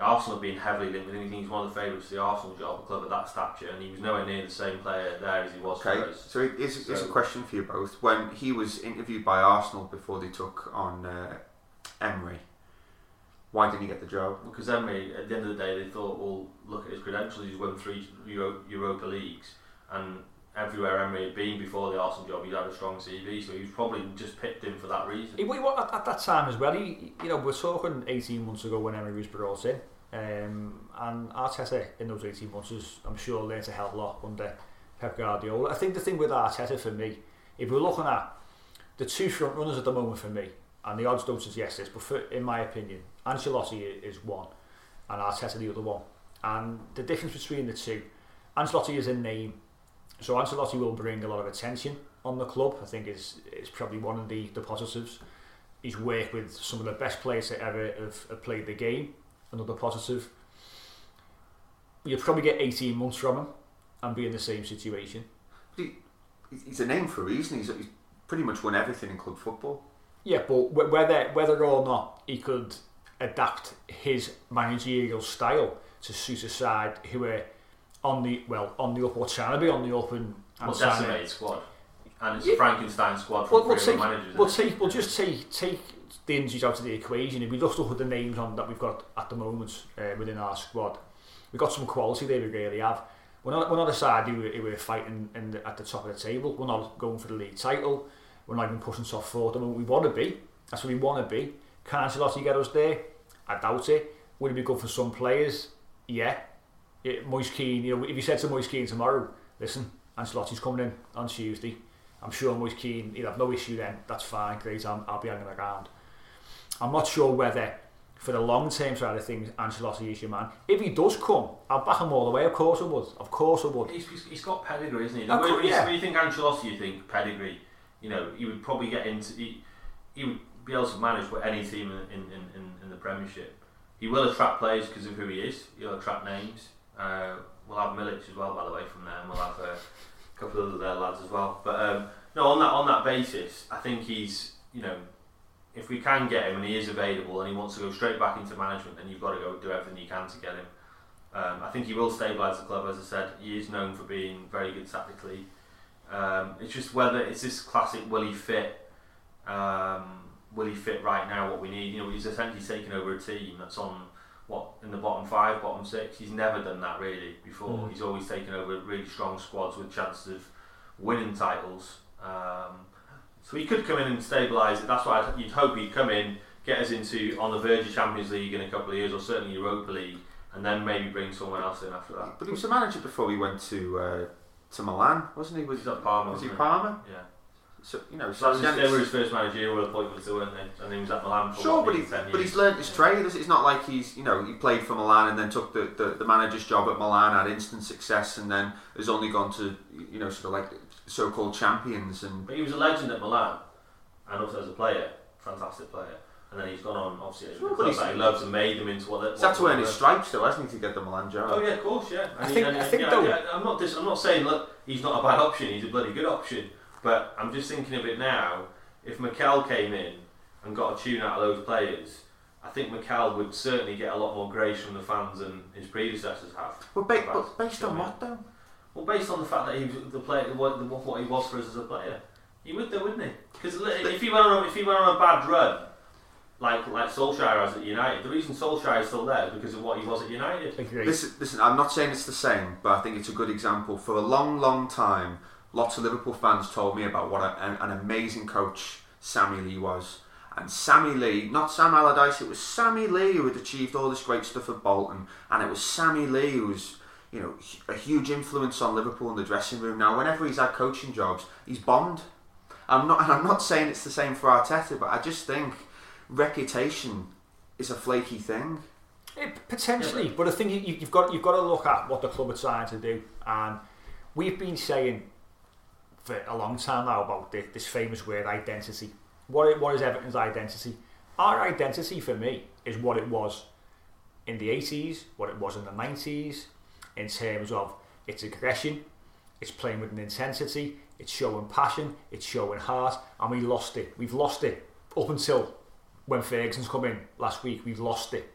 Arsenal have been heavily linked with him. He's one of the favourites to the Arsenal job, a club of that stature, and he was nowhere near the same player there as he was Okay, for us. so here's, here's a question for you both. When he was interviewed by Arsenal before they took on uh, Emery, why didn't he get the job? Because Emery, at the end of the day, they thought, well, look at his credentials. He's won three Euro- Europa leagues, and everywhere Emery had been before the Arsenal job, he'd had a strong CV. So he was probably just picked him for that reason. He, he, at, at that time as well, he, you know, we're talking 18 months ago when Emery was brought in. Um, and Arteta in those 18 months has, I'm sure, learned a hell of a lot under Pep Guardiola. I think the thing with Arteta for me, if we're looking at the two front runners at the moment for me, and the odds don't suggest this, but for, in my opinion, Ancelotti is one, and Arteta the other one. And the difference between the two, Ancelotti is a name, so Ancelotti will bring a lot of attention on the club. I think is is probably one of the, the positives. He's worked with some of the best players that ever have, have played the game. Another positive. You'll probably get 18 months from him and be in the same situation. He, he's a name for a reason. He's, he's pretty much won everything in club football. Yeah, but whether whether or not he could adapt his managerial style to suit a side who are on the well on the up or trying to be on the up and, and Well, decimated squad. And it's Yeah. a Frankenstein squad Well, from we'll take, managers. we'll take, we'll just take take the injuries out of the equation. If we just look at the names on that we've got at the moment uh, within our squad, we've got some quality there. We really have. We're not we're not a side who, who we're fighting in the, at the top of the table. We're not going for the league title. We're not even pushing top four. I mean, we want to be. That's what we want to be. Can Ancelotti get us there? I doubt it. Would it be good for some players? Yeah. It, Moise Kean, you know, if you said to Moise Kean tomorrow, listen, Ancelotti's coming in on Tuesday. I'm sure Moise Kean, he'll have no issue then. That's fine, great. I'm, I'll be hanging around. I'm not sure whether, for the long term side of things, Ancelotti is your man. If he does come, I'll back him all the way. Of course I would. Of course I would. He's, he's, got pedigree, isn't he? Course, yeah. when you think Ancelotti, you think pedigree. You know, he would probably get into. He, he would be able to manage with any team in, in, in, in the Premiership. He will attract players because of who he is. He'll attract names. Uh, we'll have Milik as well, by the way, from there, and we'll have a couple of other lads as well. But um, no, on that on that basis, I think he's you know, if we can get him and he is available and he wants to go straight back into management, then you've got to go do everything you can to get him. Um, I think he will stabilise the club, as I said. He is known for being very good tactically. Um, it's just whether it's this classic will he fit, um, will he fit right now what we need. You know, he's essentially taken over a team that's on what in the bottom five, bottom six. He's never done that really before. Mm. He's always taken over really strong squads with chances of winning titles. Um, so he could come in and stabilise it. That's why I'd, you'd hope he'd come in, get us into on the verge of Champions League in a couple of years, or certainly Europa League, and then maybe bring someone else in after that. But he was a manager before he went to uh, to Milan, wasn't he? Was, He's at Parma. was he wasn't Parma? Yeah. So you know, So so that was, they were his first managerial appointments, though, weren't they? And he was at Milan for Sure, what, but, he, 10 but he's learned his trade. It's not like he's, you know, he played for Milan and then took the, the, the manager's job at Milan, had instant success, and then has only gone to, you know, sort of like so-called champions. And But he was a legend at Milan, and also as a player, fantastic player. And then he's gone on, obviously, club he's- that he loves and made them into what they he's had to earn they his stripes, though, hasn't he, to get the Milan job? Oh yeah, of course, yeah. I And think- and I think yeah, though- yeah, I'm not. Dis- I'm not saying look, he's not a bad option. He's a bloody good option. But I'm just thinking of it now. If Mikel came in and got a tune out of those players, I think Mikel would certainly get a lot more grace from the fans than his predecessors have. Well, ba- but based on what, though? Well, based on the fact that he was the player, what, what he was for us as a player, he would though, wouldn't he? Because if he went on, if he went on a bad run, like like Solskjaer has at United, the reason Solskjaer is still there is because of what he was at United. Agree. Listen, listen, I'm not saying it's the same, but I think it's a good example. For a long, long time, lots of Liverpool fans told me about what a, an, an amazing coach Sammy Lee was. And Sammy Lee, not Sam Allardyce, it was Sammy Lee who had achieved all this great stuff at Bolton. And it was Sammy Lee who was, you know, a huge influence on Liverpool in the dressing room. Now, whenever he's had coaching jobs, he's bombed. I'm not, and I'm not saying it's the same for Arteta, but I just think reputation is a flaky thing. Eh, potentially, but I think you, you've got you've got to look at what the club are trying to do, and we've been saying for a long time now about this, this famous word identity. What i- what is Everton's identity? Our identity for me is what it was in the 80s, what it was in the 90s, in terms of its aggression, it's playing with an intensity, it's showing passion, it's showing heart, and we lost it. We've lost it up until when Ferguson's come in last week. We've lost it.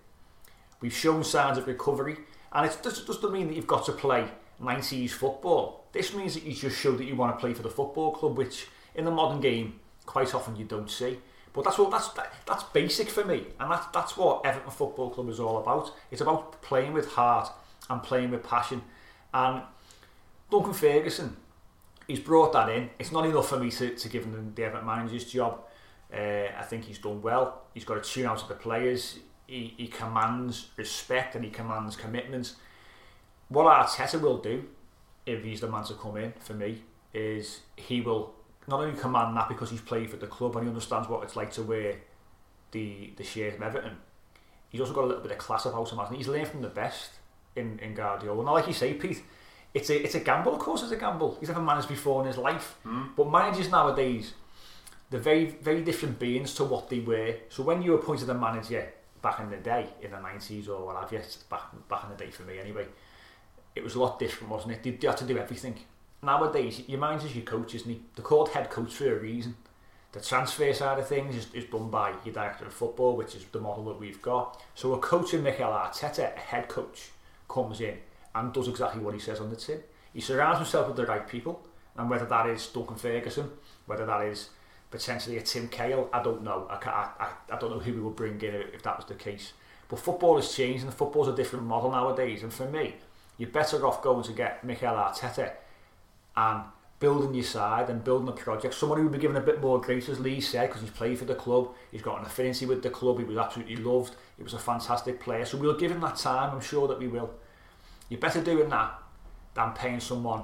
We've shown signs of recovery, and it does- doesn't mean that you've got to play 90s football. This means that you just show that you want to play for the football club, which in the modern game quite often you don't see. But that's what that's that, that's basic for me, and that's that's what Everton Football Club is all about. It's about playing with heart and playing with passion. And Duncan Ferguson, he's brought that in. It's not enough for me to, to give him the Everton manager's job. Uh, I think he's done well. He's got a tune out of the players. He, he commands respect and he commands commitment. What Arteta will do, if he's the man to come in, for me, is he will not only command that because he's played for the club and he understands what it's like to wear the the shirt of Everton. He's also got a little bit of class about him, hasn't he? He's learned from the best in, in Guardiola. Now, like you say, Pete, it's a it's a gamble. Of course, it's a gamble. He's never managed before in his life. But managers nowadays, they're very very different beings to what they were. So when you appointed a manager back in the day, in the nineties or what have you, back back in the day for me anyway, it was a lot different, wasn't it? They, they had to do everything. Nowadays, your as your coach, isn't he? They're called head coach for a reason. The transfer side of things is, is done by your director of football, which is the model that we've got. So a coach in Mikel Arteta, a head coach, comes in and does exactly what he says on the tin. He surrounds himself with the right people, and whether that is Duncan Ferguson, whether that is potentially a Tim Cahill, I don't know. I, I, I don't know who we would bring in if that was the case. But football has changed, and football's a different model nowadays. And for me, you're better off going to get Mikel Arteta and building your side and building a project. Someone who would be given a bit more grace, as Lee said, because he's played for the club, he's got an affinity with the club, he was absolutely loved, he was a fantastic player. So we'll give him that time, I'm sure that we will. You're better doing that than paying someone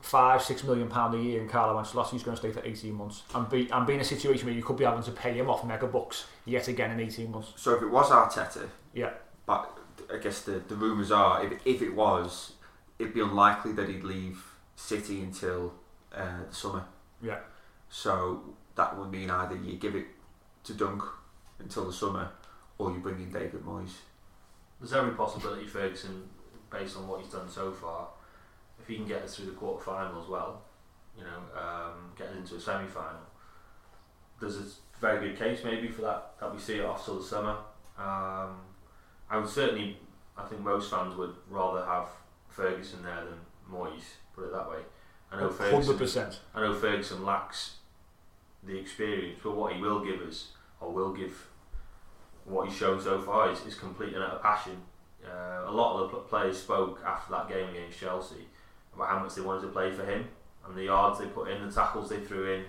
five, six million pound a year in Carlo Ancelotti who's going to stay for 18 months and be, and be in a situation where you could be having to pay him off mega bucks yet again in 18 months. So if it was Arteta, Yeah. but I guess the, the rumours are if, if it was, it'd be unlikely that he'd leave City until uh, the summer. Yeah. So that would mean either you give it to Dunk until the summer, or you bring in David Moyes. There's every possibility Ferguson, based on what he's done so far, if he can get us through the quarter final as well, you know, um, get us into a semi final, there's a very good case maybe for that, that we see it off till the summer. Um, I would certainly, I think most fans would rather have Ferguson there than Moyes, put it that way. I know Ferguson, 100%. I know Ferguson lacks the experience, but what he will give us, or will give what he's shown so far, is, is complete and utter passion. Uh, a lot of the players spoke after that game against Chelsea about how much they wanted to play for him and the yards they put in, the tackles they threw in.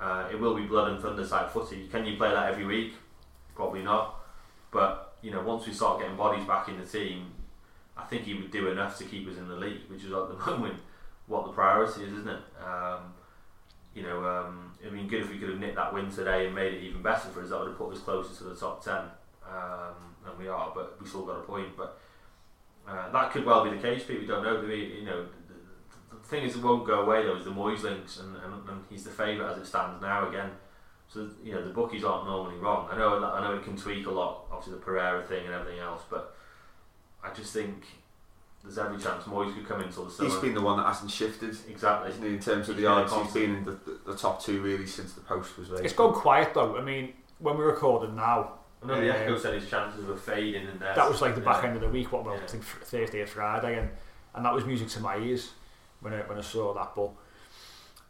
Uh, it will be blood and thunder type footy. Can you play that every week? Probably not. But you know, once we start getting bodies back in the team, I think he would do enough to keep us in the league, which is at the moment what the priority is, isn't it? Um, you know, um, I mean, good if we could have nicked that win today and made it even better for us. That would have put us closer to the top ten um, than we are, but we still got a point. But uh, that could well be the case. Pete. We don't know. Do we? You know, the, the, the thing is, it won't go away though. Is the Moyes links, and, and, and he's the favourite as it stands now again. So you know, the bookies aren't normally wrong. I know that I know it can tweak a lot, obviously the Pereira thing and everything else, but I just think there's every chance Moyes could come into the summer. He's been the one that hasn't shifted, exactly. isn't he, in terms of He's the odds. he's been in the, the, the top two really since the post was made. It's gone quiet though. I mean, when we're recording now, I know the Um, Echo said his chances were fading in there. that was like the back Yeah. end of the week. What well, Yeah. I think Thursday or Friday, and and that was music to my ears when I when I saw that. But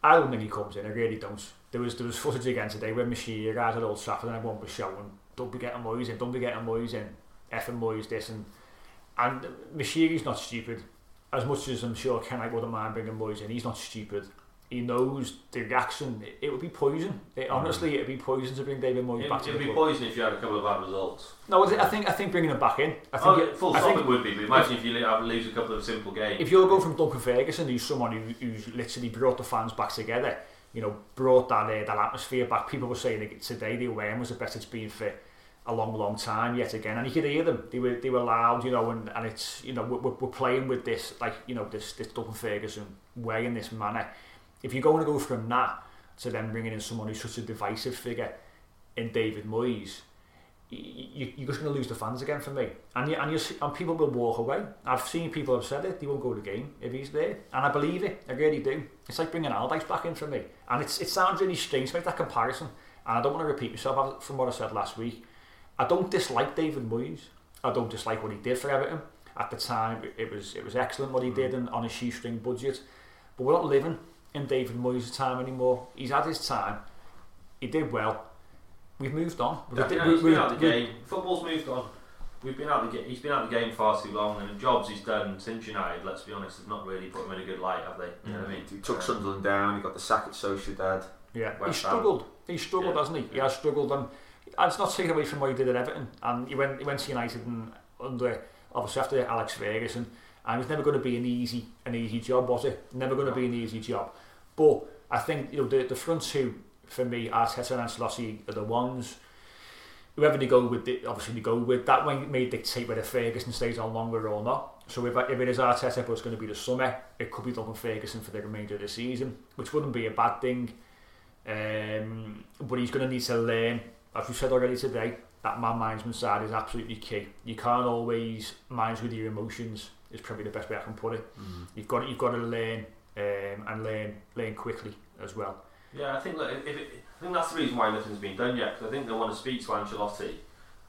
I don't think he comes in. I really don't. There was there was footage again today when Machia guys at Old Trafford and everyone was shouting, "Don't be getting Moyes in, don't be getting Moyes in, effing Moyes this and and Moshiri's not stupid. As much as I'm sure Kenwright wouldn't mind bringing Moyes in, he's not stupid. He knows the reaction. It, it would be poison. It, honestly, it would be poison to bring David Moyes It, back to it'd be club. poison if you had a couple of bad results. No, I thi- I think I think bringing him back in. I think Oh, it- full I stop think it would be. But imagine if you have- lose a couple of simple games. if you're going from Duncan Ferguson, who's someone who, who's literally brought the fans back together, you know, brought that uh, that atmosphere back. People were saying that today the away end was the best it's been for a long, long time yet again, and you could hear them. They were they were loud, you know, and, and it's you know we're, we're we're playing with this like you know this this Duncan Ferguson way in this manner. If you're going to go from that to then bringing in someone who's such a divisive figure in David Moyes, you, you're just going to lose the fans again for me. And you, and you and people will walk away. I've seen people have said it. They won't go to the game if he's there, and I believe it. I really do. It's like bringing Allardyce back in for me, and it's it sounds really strange to make that comparison. And I don't want to repeat myself from what I said last week. I don't dislike David Moyes. I don't dislike what he did for Everton at the time. It was it was excellent what he mm. did and on a shoestring budget. But we're not living in David Moyes' time anymore. He's had his time. He did well. We've moved on. Yeah, We- yeah, we- he's we- been out of the we- game. Football's moved on. We've been out the ga- He's been out of the game far too long, and the jobs he's done since United, let's be honest, have not really put him in a good light, have they? You know what I mean? He took Sunderland down, he got the sack at Sociedad. Yeah, he West Ham. struggled. He struggled, Yeah. hasn't he? He has struggled, and it's not taken away from what he did at Everton. And he went, he went to United and under obviously after Alex Ferguson, and it was never going to be an easy, an easy job, was it? Never going to be an easy job. But I think you know the the front two for me, Arteta and Ancelotti are the ones. Whoever they go with, they, obviously they go with. That way may dictate whether Ferguson stays on longer or not. So if, if it is Arteta, but it's going to be the summer, it could be Duncan Ferguson for the remainder of the season, which wouldn't be a bad thing. Um, but he's going to need to learn, as we said already today, that man management side is absolutely key. You can't always manage with your emotions is probably the best way I can put it. You've got you've got to learn um, and learn learn quickly as well. Yeah, I think look, if it, I think that's the reason why nothing's been done yet. Because I think they want to speak to Ancelotti,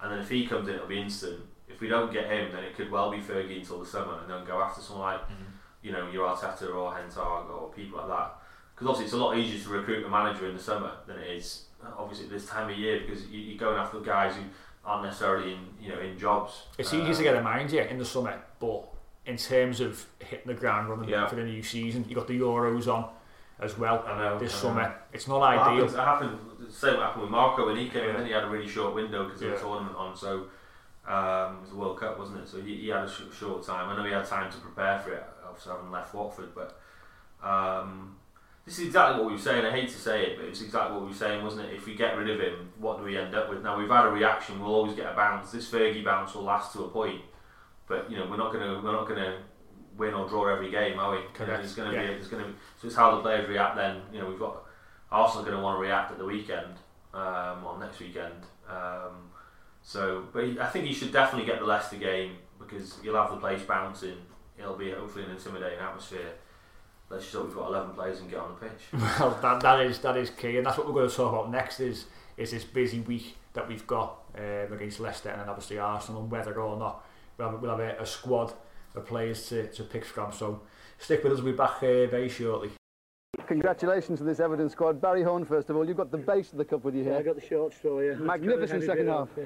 and then if he comes in, it'll be instant. If we don't get him, then it could well be Fergie until the summer, and then go after someone like you know your Arteta or Ten Hag or people like that. Because obviously it's a lot easier to recruit a manager in the summer than it is obviously this time of year because you, you're going after guys who aren't necessarily in you know in jobs. It's Uh, easy to get a manager in the summer, but in terms of hitting the ground running Yeah. for the new season, you got the Euros on as well know this summer. It's not ideal. happened, it happened, the same what happened with Marco when he came in, Yeah. then he had a really short window because of the tournament on, so um, it was the World Cup, wasn't it? So he, he had a sh- short time. I know he had time to prepare for it, obviously having left Watford, but um, this is exactly what we were saying. I hate to say it, but it's exactly what we were saying, wasn't it? If we get rid of him, what do we end up with? Now, we've had a reaction, we'll always get a bounce. This Fergie bounce will last to a point, but you know, we're not going to we're not going to win or draw every game, are we? You Correct, there's going to yeah. be there's going to be so it's how the players react. Then you know, we've got Arsenal going to want to react at the weekend, um, or next weekend. Um, so, but I think he should definitely get the Leicester game because you'll have the place bouncing. It'll be hopefully an intimidating atmosphere. Let's just hope we've got 11 players and get on the pitch. Well, that, that is that is key, and that's what we're going to talk about next. Is is this busy week that we've got um, against Leicester and then obviously Arsenal, and whether or not we'll have, we'll have a, a squad of players to, to pick from. So stick with us. We'll be back uh, very shortly. Congratulations to this Everton squad. Barry Horne, first of all, you've got the base of the cup with you Yeah, I here. got the short straw, yeah. Magnificent second half. off, Yeah.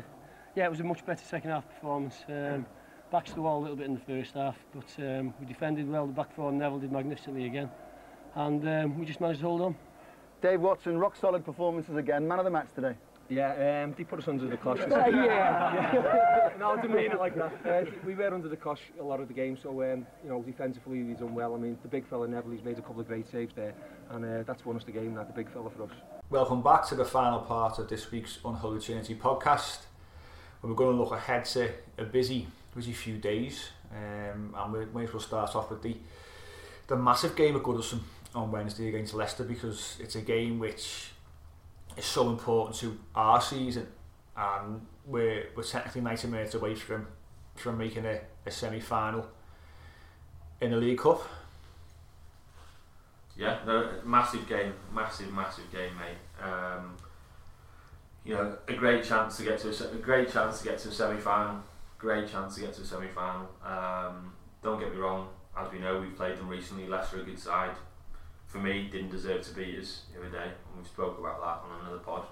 yeah, it was a much better second half performance. Um, backs to the wall a little bit in the first half, but um, we defended well. The back four Neville did magnificently again, and um, we just managed to hold on. Dave Watson, rock solid performances again. Man of the match today. Yeah, um, they put us under the cosh. Yeah, yeah. no, I didn't mean it like that. Uh, we were under the cosh a lot of the game, so um, you know, defensively we've done well. I mean, the big fella Neville, he's made a couple of great saves there, and uh, that's won us the game. That the big fella for us. Welcome back to the final part of this week's Unholy Trinity podcast. Where we're going to look ahead to a busy, busy few days, um, and we may as well start off with the the massive game at Goodison on Wednesday against Leicester because it's a game which is so important to our season, and we're we're technically 90 minutes away from from making a, a semi final in the League Cup. Yeah, no, massive game, massive, massive game, mate. Um, you know, a great chance to get to a, a great chance to get to a semi-final. Great chance to get to a semi-final. Um, don't get me wrong, as we know, we've played them recently. Leicester, a good side. For me, didn't deserve to beat us the other day, and we spoke about that on another pod.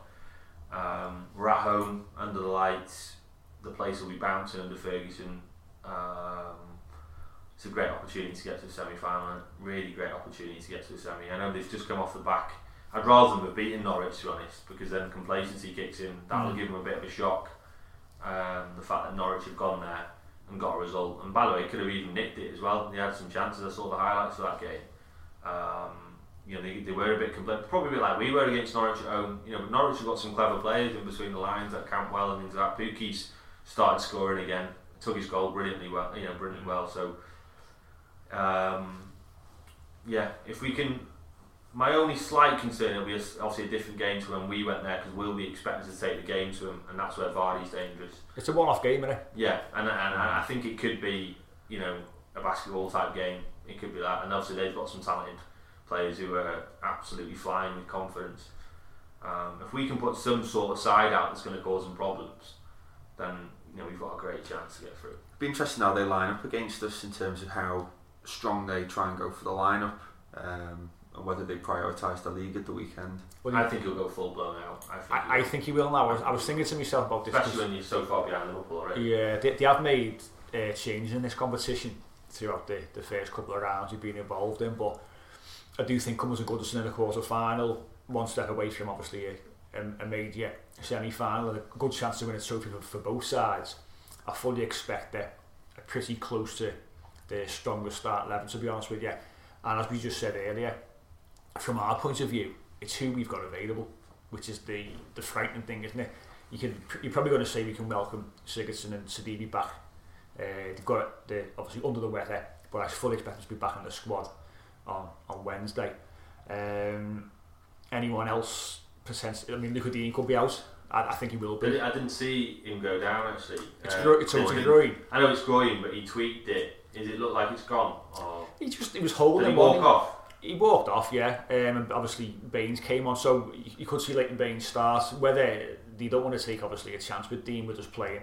Um, we're at home, under the lights. The place will be bouncing under Ferguson. Um, it's a great opportunity to get to the semi-final. Really great opportunity to get to the semi. I know they've just come off the back. I'd rather them have beaten Norwich, to be honest, because then complacency kicks in. That'll Mm. give them a bit of a shock. Um, the fact that Norwich have gone there and got a result, and by the way, could have even nicked it as well. They had some chances. I saw the highlights of that game. Um, you know, they, they were a bit complete, probably a bit like we were against Norwich at home. You know, but Norwich have got some clever players in between the lines at Cantwell and into that. Pukki's started scoring again. Took his goal brilliantly well. You know, brilliantly well. So, um, yeah, if we can. My only slight concern will be a obviously a different game to when we went there because we'll be expected to take the game to them, and that's where Vardy's dangerous. It's a one-off game, isn't it? Yeah, and, and, and I think it could be, you know, a basketball type game. It could be that, and obviously they've got some talented players who are absolutely flying with confidence. Um, if we can put some sort of side out that's going to cause them problems, then you know we've got a great chance to get through. be interesting how they line up against us in terms of how strong they try and go for the lineup, um, and whether they prioritise the league at the weekend. Well, I think he'll go full blown out. I think, he I, I will. think he will now. I was, I was thinking to myself about this. especially when you're so far behind Liverpool already. Yeah, they, they have made uh, changes in this competition throughout the, the first couple of rounds you've been involved in, but I do think Cummins and Goodison in the quarter final, one step away from obviously a, a, major semi final, and a good chance to win a trophy for, for both sides. I fully expect that pretty close to the strongest start 11, to be honest with you. And as we just said earlier, from our point of view, it's who we've got available, which is the, the frightening thing, isn't it? You can, you're probably going to say we can welcome Sigurdsson and Sidibe back. Uh, they've got the obviously under the weather, but I fully expect them to be back in the squad on on Wednesday. Um, anyone else? Potentially, I mean, Luca Digne could be out. I, I think he will be. I didn't see him go down actually. It's Uh, gro- it's I it's groin. I know it's groin, but he tweaked it Is it look like it's gone? Or He just he was holding. did he walk off? He walked off, yeah. Um, and obviously Baines came on, so you, could see Leighton Baines start. Whether they don't want to take obviously a chance with Digne with just playing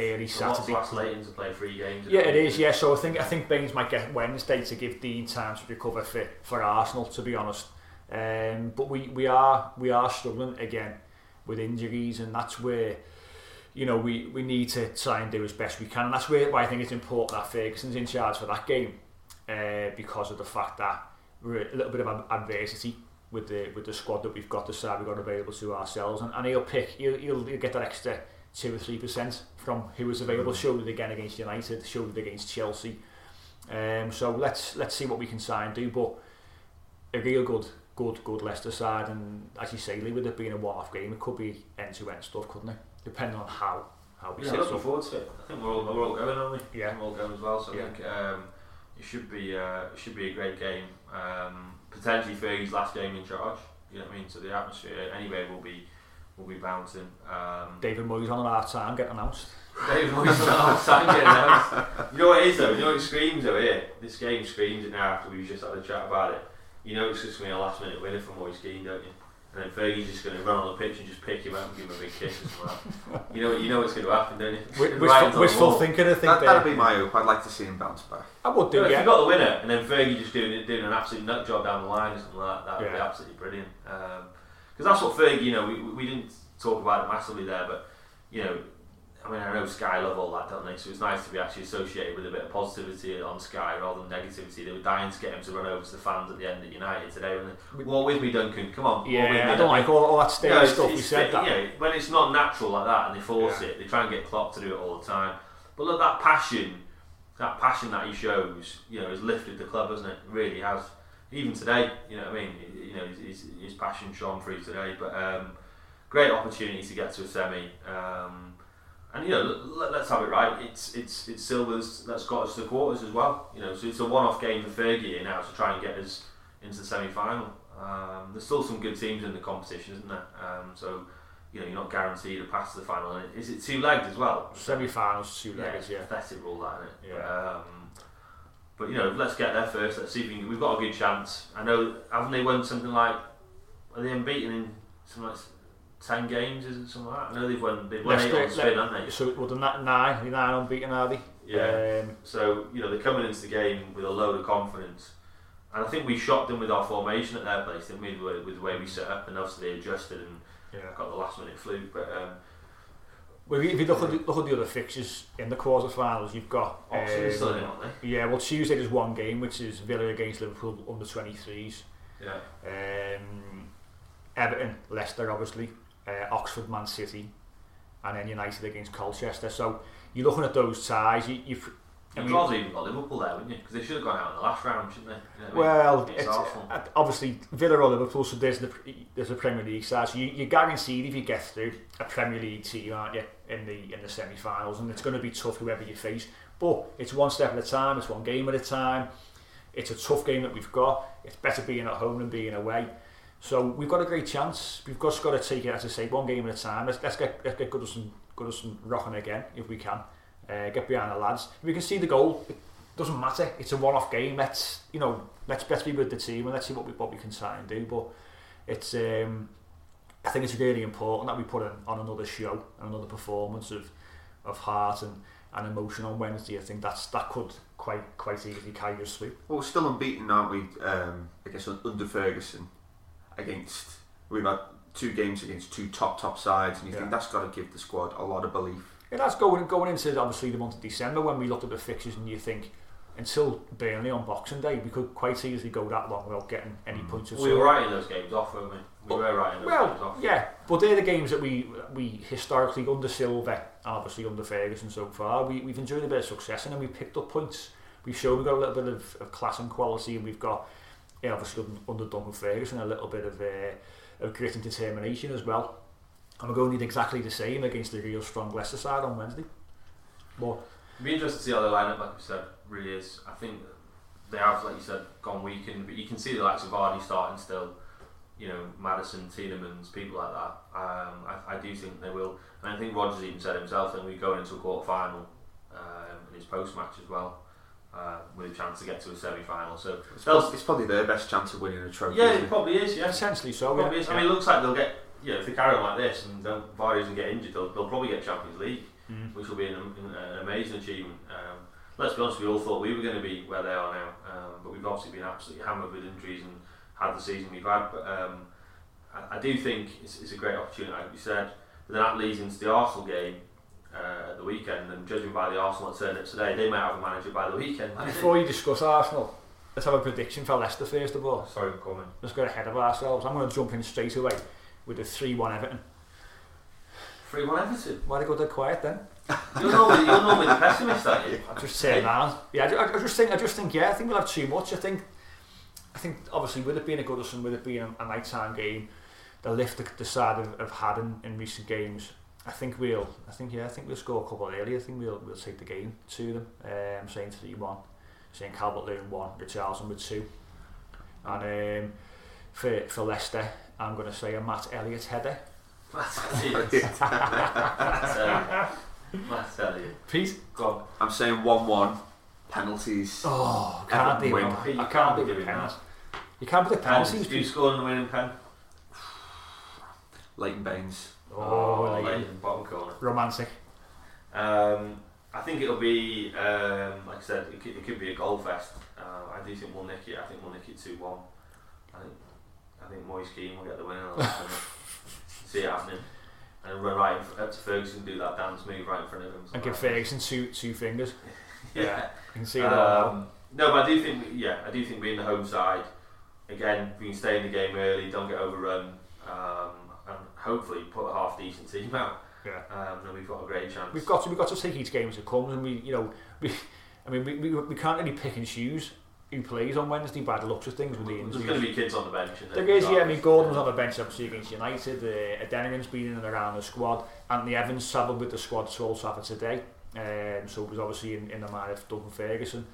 early what's Saturday. last Leighton to play three games? Yeah, it is. Yeah, so I think I think Baines might get Wednesday to give Digne time to recover for, for Arsenal. To be honest, um, but we, we are we are struggling again with injuries, and that's where you know we, we need to try and do as best we can, and that's where why I think it's important that Ferguson's in charge for that game uh, because of the fact that we're a little bit of adversity with the with the squad that we've got, the side we've got available to ourselves, and, and he'll pick he'll, he'll, he'll get that extra two or three percent from who was available. Showed it again against United, showed it against Chelsea. Um, so let's let's see what we can sign do, but a real good good good Leicester side, and as you say, Lee, with it being a one-off game, it could be end-to-end stuff, couldn't it? Depending on how how we Yeah, set looking up. forward to it. I think we're all, we're all going, aren't we? Yeah. we're all going as well. So Yeah. I think um, it should be uh, it should be a great game. Um, potentially Fergie's last game in charge. You know what I mean? So the atmosphere anyway will be will be bouncing. Um, David Moyes on at half time get announced. David Moyes not sign getting announced. You know what it is though? You know it screams over here? This game screams it now after we've just had a chat about it. You know it's just going to be a last minute winner for Moise Kean, don't you? And then Fergie's just going to run on the pitch and just pick him up and give him a big kiss or well. You know, you know what's going to happen, don't you? Wi- Ryan's Wishful, on wishful thinking, I think. That, there. that'd be my hope. I'd like to see him bounce back. I would do, Yeah, if yeah. you got the winner and then Fergie just doing doing an absolute nut job down the line or something like that, that would be absolutely brilliant. Because that's what Fergie, you know, we, we didn't talk about it massively there, but you know, I mean, I know Sky love all that, don't they? So it's nice to be actually associated with a bit of positivity on Sky rather than negativity. They were dying to get him to run over to the fans at the end at United today. Walk with me, Duncan. Come on. Yeah, me. I don't like all, all that stage No, it's- stuff. We it's- said that. Yeah, when it's not natural like that and they force Yeah. it, they try and get Klopp to do it all the time. But look, that passion, that passion that he shows, you know, has lifted the club, hasn't it? It really has. Even today, you know what I mean? You know, his, his, passion shone through today. But um, great opportunity to get to a semi. Um, and you know, let, let's have it right. It's it's it's Silva's that's got us to quarters as well. You know, so it's a one-off game for Fergie now to try and get us into the semi-final. Um, there's still some good teams in the competition, isn't there? Um, so you know, you're not guaranteed a pass to the final. And is it two-legged as well? Semi-finals, two Yeah, legged, it's yeah. pathetic rule that, isn't it? Yeah. But, um, but you know, let's get there first. Let's see if we can, we've got a good chance. I know, haven't they won something like? Are they unbeaten in something like ten games? Is it something like that? I know they've won. They've won eight on spin, haven't they? So, well, the nine, nine, unbeaten, are they? Yeah. Um, So you know they're coming into the game with a load of confidence, and I think we shocked them with our formation at their place, didn't we? With, with the way we set up, and obviously they adjusted and yeah. got the last minute fluke. But um, Well, if you look at, the, look at the other fixtures in the quarterfinals, you've got. Oxford still um, in, aren't they? Yeah, well, Tuesday there's one game, which is Villa against Liverpool under 23s. Yeah. Um, Everton, Leicester, obviously. Uh, Oxford, Man City. And then United against Colchester. So you're looking at those ties. You, you've, I You'd mean, rather even got Liverpool there, wouldn't you? Because they should have gone out in the last round, shouldn't they? You know what I mean? Well, it's, uh, obviously Villa or Liverpool, so there's the there's a Premier League side. So you, you're guaranteed if you get through a Premier League team, aren't you, in the in the semi-finals, and it's going to be tough whoever you face. But it's one step at a time. It's one game at a time. It's a tough game that we've got. It's better being at home than being away. So we've got a great chance. We've just got to take it, as I say, one game at a time. Let's, let's get let's get Goodison Goodison rocking again if we can. Uh, get behind the lads. If we can see the goal, it doesn't matter. It's a one-off game. Let's you know let's best be with the team and let's see what we what we can try and do. But it's um, I think it's really important that we put in, on another show and another performance of of heart and, and emotion on Wednesday. I think that's that could quite quite easily carry us through. Well, we're still unbeaten, aren't we? Um, I guess under Ferguson, against we've had two games against two top top sides, and you Yeah. think that's got to give the squad a lot of belief. Yeah, that's going going into obviously the month of December when we looked at the fixtures and you think until Burnley on Boxing Day we could quite easily go that long without getting any points of We were writing those games off, weren't we? We were writing those games off. yeah, but they're the games that we we historically under Silva, obviously under Ferguson so far, we, we've enjoyed a bit of success in and we've picked up points. We've shown we've got a little bit of, of class and quality, and we've got, yeah, obviously under Duncan Ferguson, a little bit of uh, of grit and determination as well. And we're going to need exactly the same against the real strong Leicester side on Wednesday. But It'd be interested to see how the line up, like we said, really is. I think they have, like you said, gone weakened, but you can see the likes of Vardy starting still, you know, Maddison, Tielemans, people like that. Um, I, I do think they will. And I think Rodgers even said himself that we go into a quarter final um, in his post match as well. uh, with a chance to get to a semi-final. So It's, it's probably their best chance of winning a trophy. yeah, it it? probably is. Yeah, Essentially so, probably yeah. is. I mean, it looks like they'll get. You know, if they carry on like this and don't Vardy doesn't get injured, they'll, they'll probably get Champions League, Mm. which will be an, an, an amazing achievement. Um, let's be honest, we all thought we were going to be where they are now, um, but we've obviously been absolutely hammered with injuries and had the season we've had. But um, I, I do think it's, it's a great opportunity, like you said. But then that leads into the Arsenal game uh, at the weekend, and judging by the Arsenal turn-up today, they might have a manager by the weekend. Before you discuss Arsenal, let's have a prediction for Leicester first of all. Sorry for coming. Let's get ahead of ourselves. I'm going to jump in straight away with a 3-1 Everton. 3 1 Everton. Why they go dead quiet then? You're normally, you're normally the pessimist, aren't you? I just turn around. Yeah, I, I, just think, I just think, yeah, I think we'll have too much. I think, I think obviously with it being a Goodison, with it being a, a nighttime game, the lift the, the side have, have had in, in recent games. I think we'll, I think yeah, I think we'll score a couple early. I think we'll we'll take the game to them. Um, saying three one, saying Calvert Lewin one, Richarlison with two, and um, for for Leicester, I'm going to say a Matt Elliott header. That's it. That's Elliot. That's Elliot. Pete. Go on. I'm saying 1-1, penalties. Oh, can't Everton do win. it. Pete, you I can't can't be do giving penalties. that. You can't predict penalties. Penalties. Who Pete. scored in the winning pen? Leighton Baines. Oh, like Leighton, bottom corner. romantic. Um, I think it'll be, um, like I said, it could, it could be a goal fest. Uh, I do think we'll nick it. I think we'll nick it 2 1. I think, I think Moise Kean will get the winner. that one. See it happening. And run right in up to Ferguson, do that dance move right in front of him. And give like Ferguson two two fingers. that. Yeah. You can see all. Um, no, but I do think, yeah, I do think being the home side, again, we can stay in the game early, don't get overrun, um, and hopefully put a half decent team out. Yeah. Um, then we've got a great chance. We've got to we've got to take each game as it comes, and we you know we, I mean we, we, we can't really pick and choose who plays on Wednesday by the looks of things with the There's injuries. going to be kids on the bench. There is, yeah. I mean, Gordon was on the bench obviously against United. Uh, Adeniran's been in and around the squad. Anthony Evans travelled with the squad to Old Trafford today, um, so it was obviously in, in the mind of Duncan Ferguson.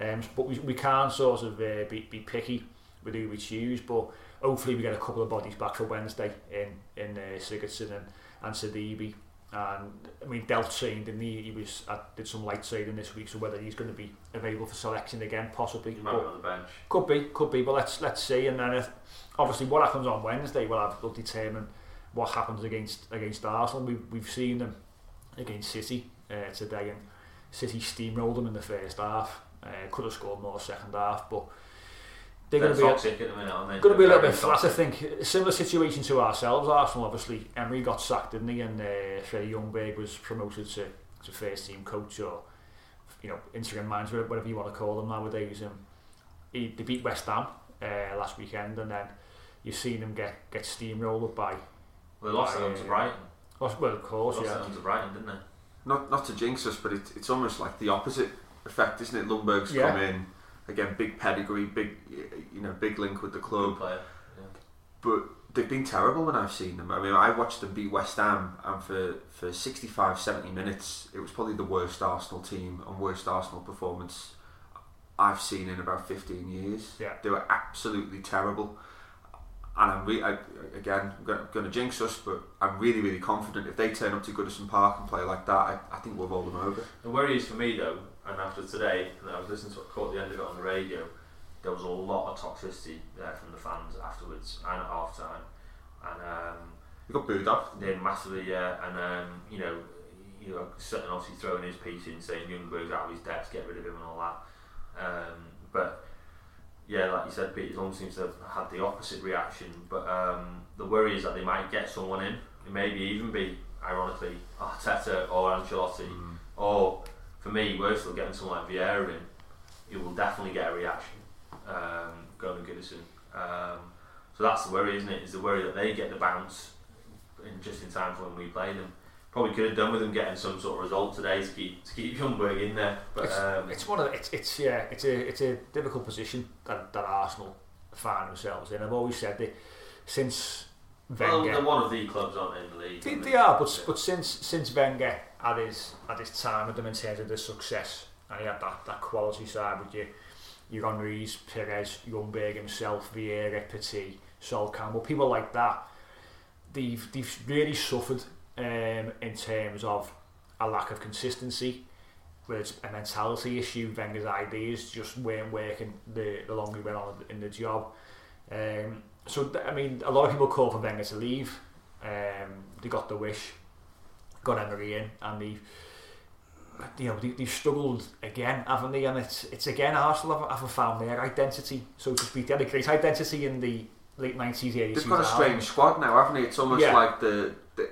Um, but we, we can't sort of uh, be, be picky with who we choose. But hopefully we get a couple of bodies back for Wednesday in in uh, Sigurdsson and and Sidibe. And I mean, Delp trained, didn't he? He was uh, did some light training this week, so whether he's going to be available for selection again, possibly. He might But- be on the bench. could be, could be, but let's let's see. And then if, obviously what happens on Wednesday will have will determine what happens against against Arsenal. We've we've seen them against City uh, today, and City steamrolled them in the first half. Uh, could have scored more second half, but they're They're going to be. toxic at the minute, aren't they? Going to be a little bit very flat, I think. Similar situation to ourselves, Arsenal. Obviously, Emery got sacked, didn't he? And uh, Freddie Ljungberg was promoted to, to first team coach or you know interim manager, whatever you want to call them nowadays. Um, he, they beat West Ham uh, last weekend, and then you've seen them get get steamrolled by. They lost by, at home to uh, Brighton. lost- Well, of course, Lost yeah. at home to Brighton, didn't they? Not not to jinx us, but it, it's almost like the opposite effect, isn't it? Ljungberg's Yeah. come in again, big pedigree, big you know, big link with the club, player. but they've been terrible when I've seen them. I mean, I watched them beat West Ham, and for for 65, 70 minutes, it was probably the worst Arsenal team and worst Arsenal performance I've seen in about 15 years. Yeah. They were absolutely terrible. And I'm re- I, again going to jinx us, but I'm really, really confident if they turn up to Goodison Park and play like that, I, I think we'll roll them over. The worry is for me though, and after today, and I was listening to caught the end of it on the radio. There was a lot of toxicity there from the fans afterwards and at half time, and um, We got booed off. they massively, yeah, and um, you know, you know, Sutton obviously throwing his piece in, saying Ljungberg's out of his depth, get rid of him and all that. Um, but yeah, like you said, Peter Long seems to have had the opposite reaction. But um, the worry is that they might get someone in. It maybe even be, ironically, Arteta or Ancelotti, or for me, worse, they'll getting someone like Vieira in. You will definitely get a reaction um, going to Goodison. Um, so that's the worry, isn't it? Is the worry that they get the bounce in just in time for when we play them. Probably could have done with them getting some sort of result today to keep to keep Ljungberg in there, but it's, um, it's one of the, it's it's yeah it's a it's a difficult position that, that Arsenal find themselves in. I've always said that since well, Wenger, they're one of the clubs aren't in the league. They, aren't they are, but but since since Wenger had his had his time with them in terms of the success, and he had that, that quality side with your your Henry's, Pires, Ljungberg himself, Vieira, Petit, Sol Campbell, people like that. They've they've really suffered um, in terms of a lack of consistency, whether it's a mentality issue, Wenger's ideas just weren't working the, the longer he went on in the job. Um, so, I mean, a lot of people call for Wenger to leave. Um, they got the wish, got angry in and he you know, they, they've struggled again, haven't they? And it's, it's again, Arsenal have, have found their identity, so to speak. They had a great identity in the late 90s, 80s. They've got a strange squad now, haven't they? It's almost yeah. like the, the...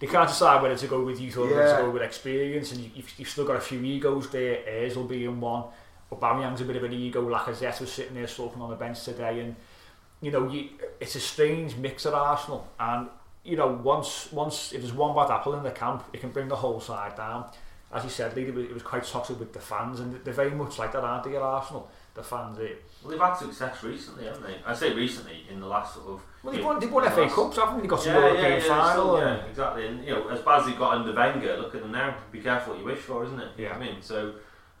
They can't decide whether to go with youth or yeah. whether to go with experience, and you've, you've still got a few egos there. Ayers will be in one. Aubameyang's a bit of an ego. Lacazette was sitting there sulking on the bench today, and you know, you, it's a strange mix at Arsenal, and you know, once once if there's one bad apple in the camp, it can bring the whole side down. As you said, Lee, it was, it was quite toxic with the fans, and they're very much like that, aren't they, at Arsenal? The fans, they, Well, they've had success recently, haven't they? I say recently in the last sort of. well, they you won, know, they won the FA last- Cups, haven't they? They got to Yeah, the yeah, European yeah, final. still, and, yeah, exactly. And you know, as bad as they got under Wenger, look at them now. Be careful what you wish for, isn't it? You know I mean, so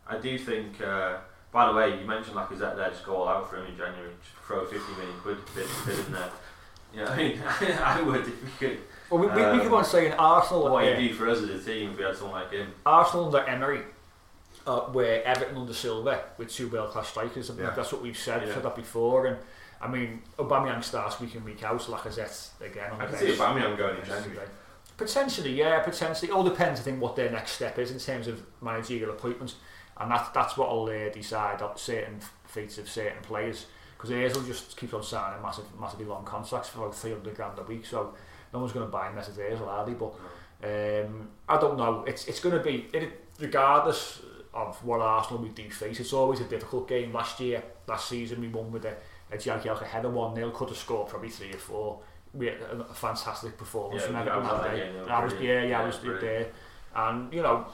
I do think. Uh, by the way, you mentioned Lacazette there. Just go all out for him in January. Just throw fifty million quid bid in there. You know, I mean, I would if we could. Well, we, we, we um, keep on saying Arsenal. What he'd do for us as a team if we had someone like him. Arsenal under Emery uh, were Everton under Silva with two world class strikers. I think Yeah. That's what we've said, Yeah. said that before. And I mean, Aubameyang starts week in week out. Lacazette again on I the can bench. see Aubameyang going in January. Potentially, yeah, potentially. It all depends, I think, what their next step is in terms of managerial appointments, and that, that's what will uh, decide on certain fates of certain players. because Hazel just keeps on signing massive, massively long contracts for like 300 grand a week. So no one's going to buy him unless it's Hazel, are they? But um, I don't know. It's it's going to be it, regardless of what Arsenal we do face. It's always a difficult game. Last year, last season, we won with a, a Jagielka header 1-0, could have scored probably 3 or 4. We had a, a fantastic performance yeah, from everyone that day. I was, yeah, yeah, yeah, I was brilliant. there. And, you know,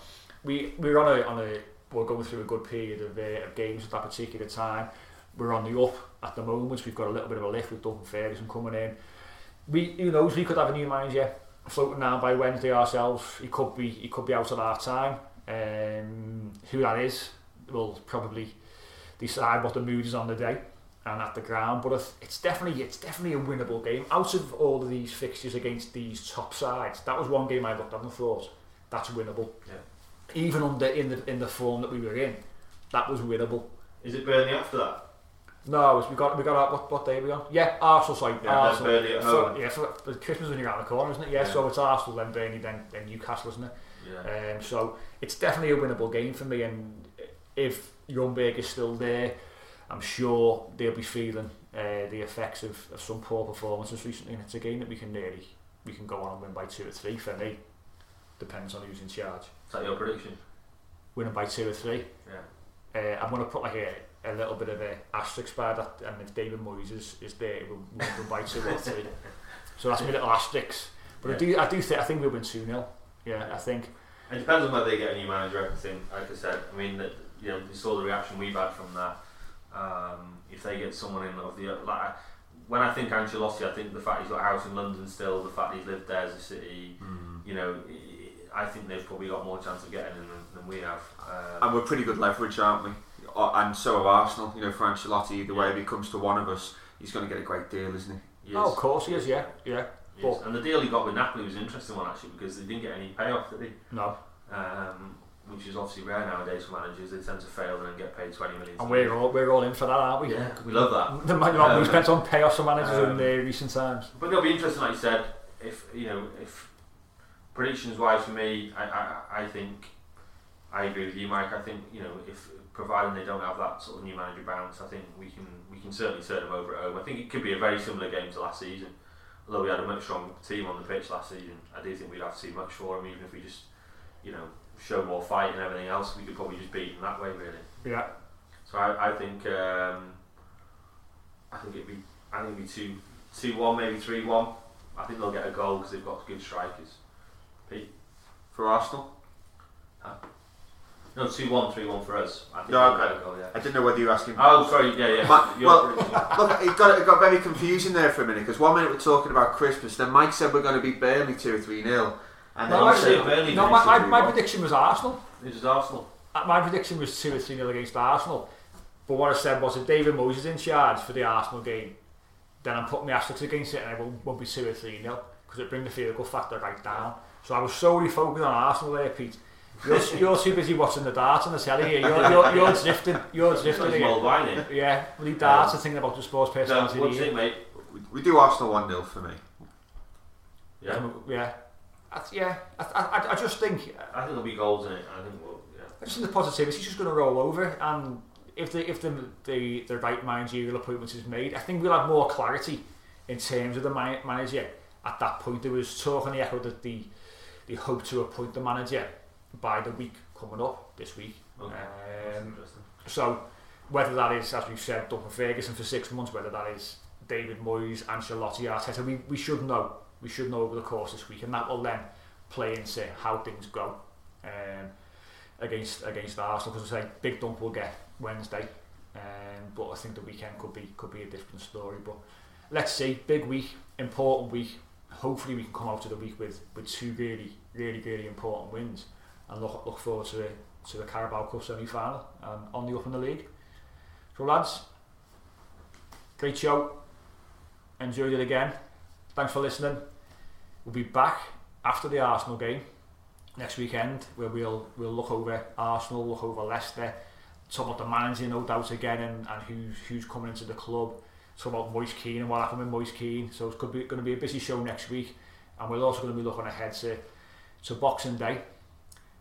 we, we were on a, on a, we're going through a good period of, uh, of games at that particular time. We're on the up. At the moment. We've got a little bit of a lift with Duncan Ferguson coming in. We, who knows, we could have a new manager floating down by Wednesday ourselves. He could be, he could be out at half time. Um, who that is will probably decide what the mood is on the day and at the ground. But it's definitely, it's definitely a winnable game. Out of all of these fixtures against these top sides, that was one game I looked at and thought that's winnable. Yeah. Even under in the in the form that we were in, that was winnable. Is it Burnley after that? No, it was- we got we got what what day are we on? Yeah, Arsenal side. Yeah, Arsenal. then Burnley at So- home. yeah, for, for Christmas is only around the corner, isn't it? Yeah, Yeah. so it's Arsenal, then Burnley, then then Newcastle, isn't it? Yeah. Um, so it's definitely a winnable game for me, and if Ljungberg is still there, I'm sure they'll be feeling uh, the effects of, of some poor performances recently, and it's a game that we can nearly we can go on and win by two or three for me. Depends on who's in charge. Is that your prediction? Winning by two or three. Yeah. Uh, I'm going to put like a, a little bit of a asterisk by that, and if David Moyes is, is there, we'll win by two or three. So that's my little asterisk. But I do I do think I think we'll win two 0 Yeah, I think. It depends on whether they get a new manager. I think, like I said, I mean, that you know, you saw the reaction we've had from that. Um, if they get someone in of the like, when I think Ancelotti, I think the fact he's got a house in London still, the fact he's lived there as a city, you know, I think they've probably got more chance of getting in than, than we have. Um, and we're pretty good leverage, aren't we? Uh, And so are Arsenal. You know, for Ancelotti, either way, if he comes to one of us, he's going to get a great deal, isn't he? he Oh, of course he is. Yeah, yeah. Yes, But and the deal he got with Napoli was an interesting one actually because they didn't get any payoff, did they? no, Um, which is obviously rare nowadays for managers. They tend to fail and then get paid twenty million. and we're all we're all in for that, aren't we? yeah, we love that. The amount of money we Um, spent on payoffs for managers in um, the recent times. But it'll be interesting, like you said, if you know, if predictions wise for me, I, I, I think I agree with you, Mike. I think you know, if providing they don't have that sort of new manager bounce, I think we can we can certainly turn them over at home. I think it could be a very similar game to last season. Although we had a much stronger team on the pitch last season, I do think we'd have to see much for them. Even if we just, you know, show more fight and everything else, we could probably just beat them that way, really. Yeah, So I, I think um, I think it'd be I think it'd be two two one maybe three one. I think they'll get a goal because they've got good strikers. Pete, For Arsenal? No two one three one for us. I think No, they'll get okay. a goal. Yeah. I didn't know whether you were asking. Oh, sorry. Yeah, yeah. Ma- Your well, prediction. look, it got, it got very confusing there for a minute because one minute we're talking about Christmas, then Mike said we're going to beat Burnley 2 or 3 nil. And then No, you I said- say Burnley no. My, my, my prediction was Arsenal. This is Arsenal. Uh, My prediction was two or three nil against Arsenal. But what I said was if David Moyes is in charge for the Arsenal game, then I'm putting my asterisks against it and it won't, won't be two or three nil because it brings the field goal factor right down. So I was solely focused on Arsenal there, Pete. You're, you're too busy watching the darts on the telly. Here. You're, you're, you're drifting. You're drifting. It's here. mulled wine here. Yeah, really darts and thinking about the sports So, personality. what's here. it, mate? We, we do Arsenal 1 0 for me. Yeah. Um, yeah. I, yeah, I, I, I just think I think there'll be goals in it. I think we'll, yeah. I just think the positivity is just going to roll over, and if the if the the, the right managerial appointment is made, I think we'll have more clarity in terms of the manager. At that point, there was talk on the echo that the they hope to appoint the manager by the week coming up this week. Okay. Um, so whether that is, as we've said, Duncan Ferguson for six months, whether that is David Moyes, Ancelotti, Arteta, we, we should know. We should know over the course this week, and that will then play into how things go um, against against Arsenal. Because I say big dump will get Wednesday, um, but I think the weekend could be could be a different story. But let's see, big week, important week. Hopefully, we can come out to the week with, with two really, really, really important wins, and look, look forward to the, to the Carabao Cup semi-final and on the up in the league. So lads, great show. Enjoyed it again. Thanks for listening. We'll be back after the Arsenal game next weekend where we'll we'll look over Arsenal, look over Leicester, talk about the manager no doubt again and, and who's who's coming into the club, talk about Moise Keane and what happened with Moise Keane. So it's could be going to be a busy show next week and we're also going to be looking ahead to to Boxing Day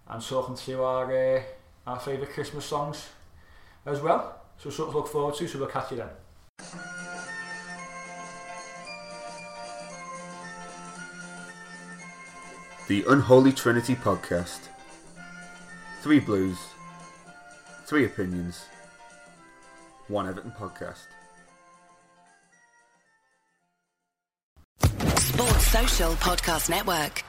and talking to our uh, our favourite Christmas songs as well. So something to look forward to, so we'll catch you then. The Unholy Trinity Podcast. Three blues, three opinions, one Everton podcast. Sports Social Podcast Network.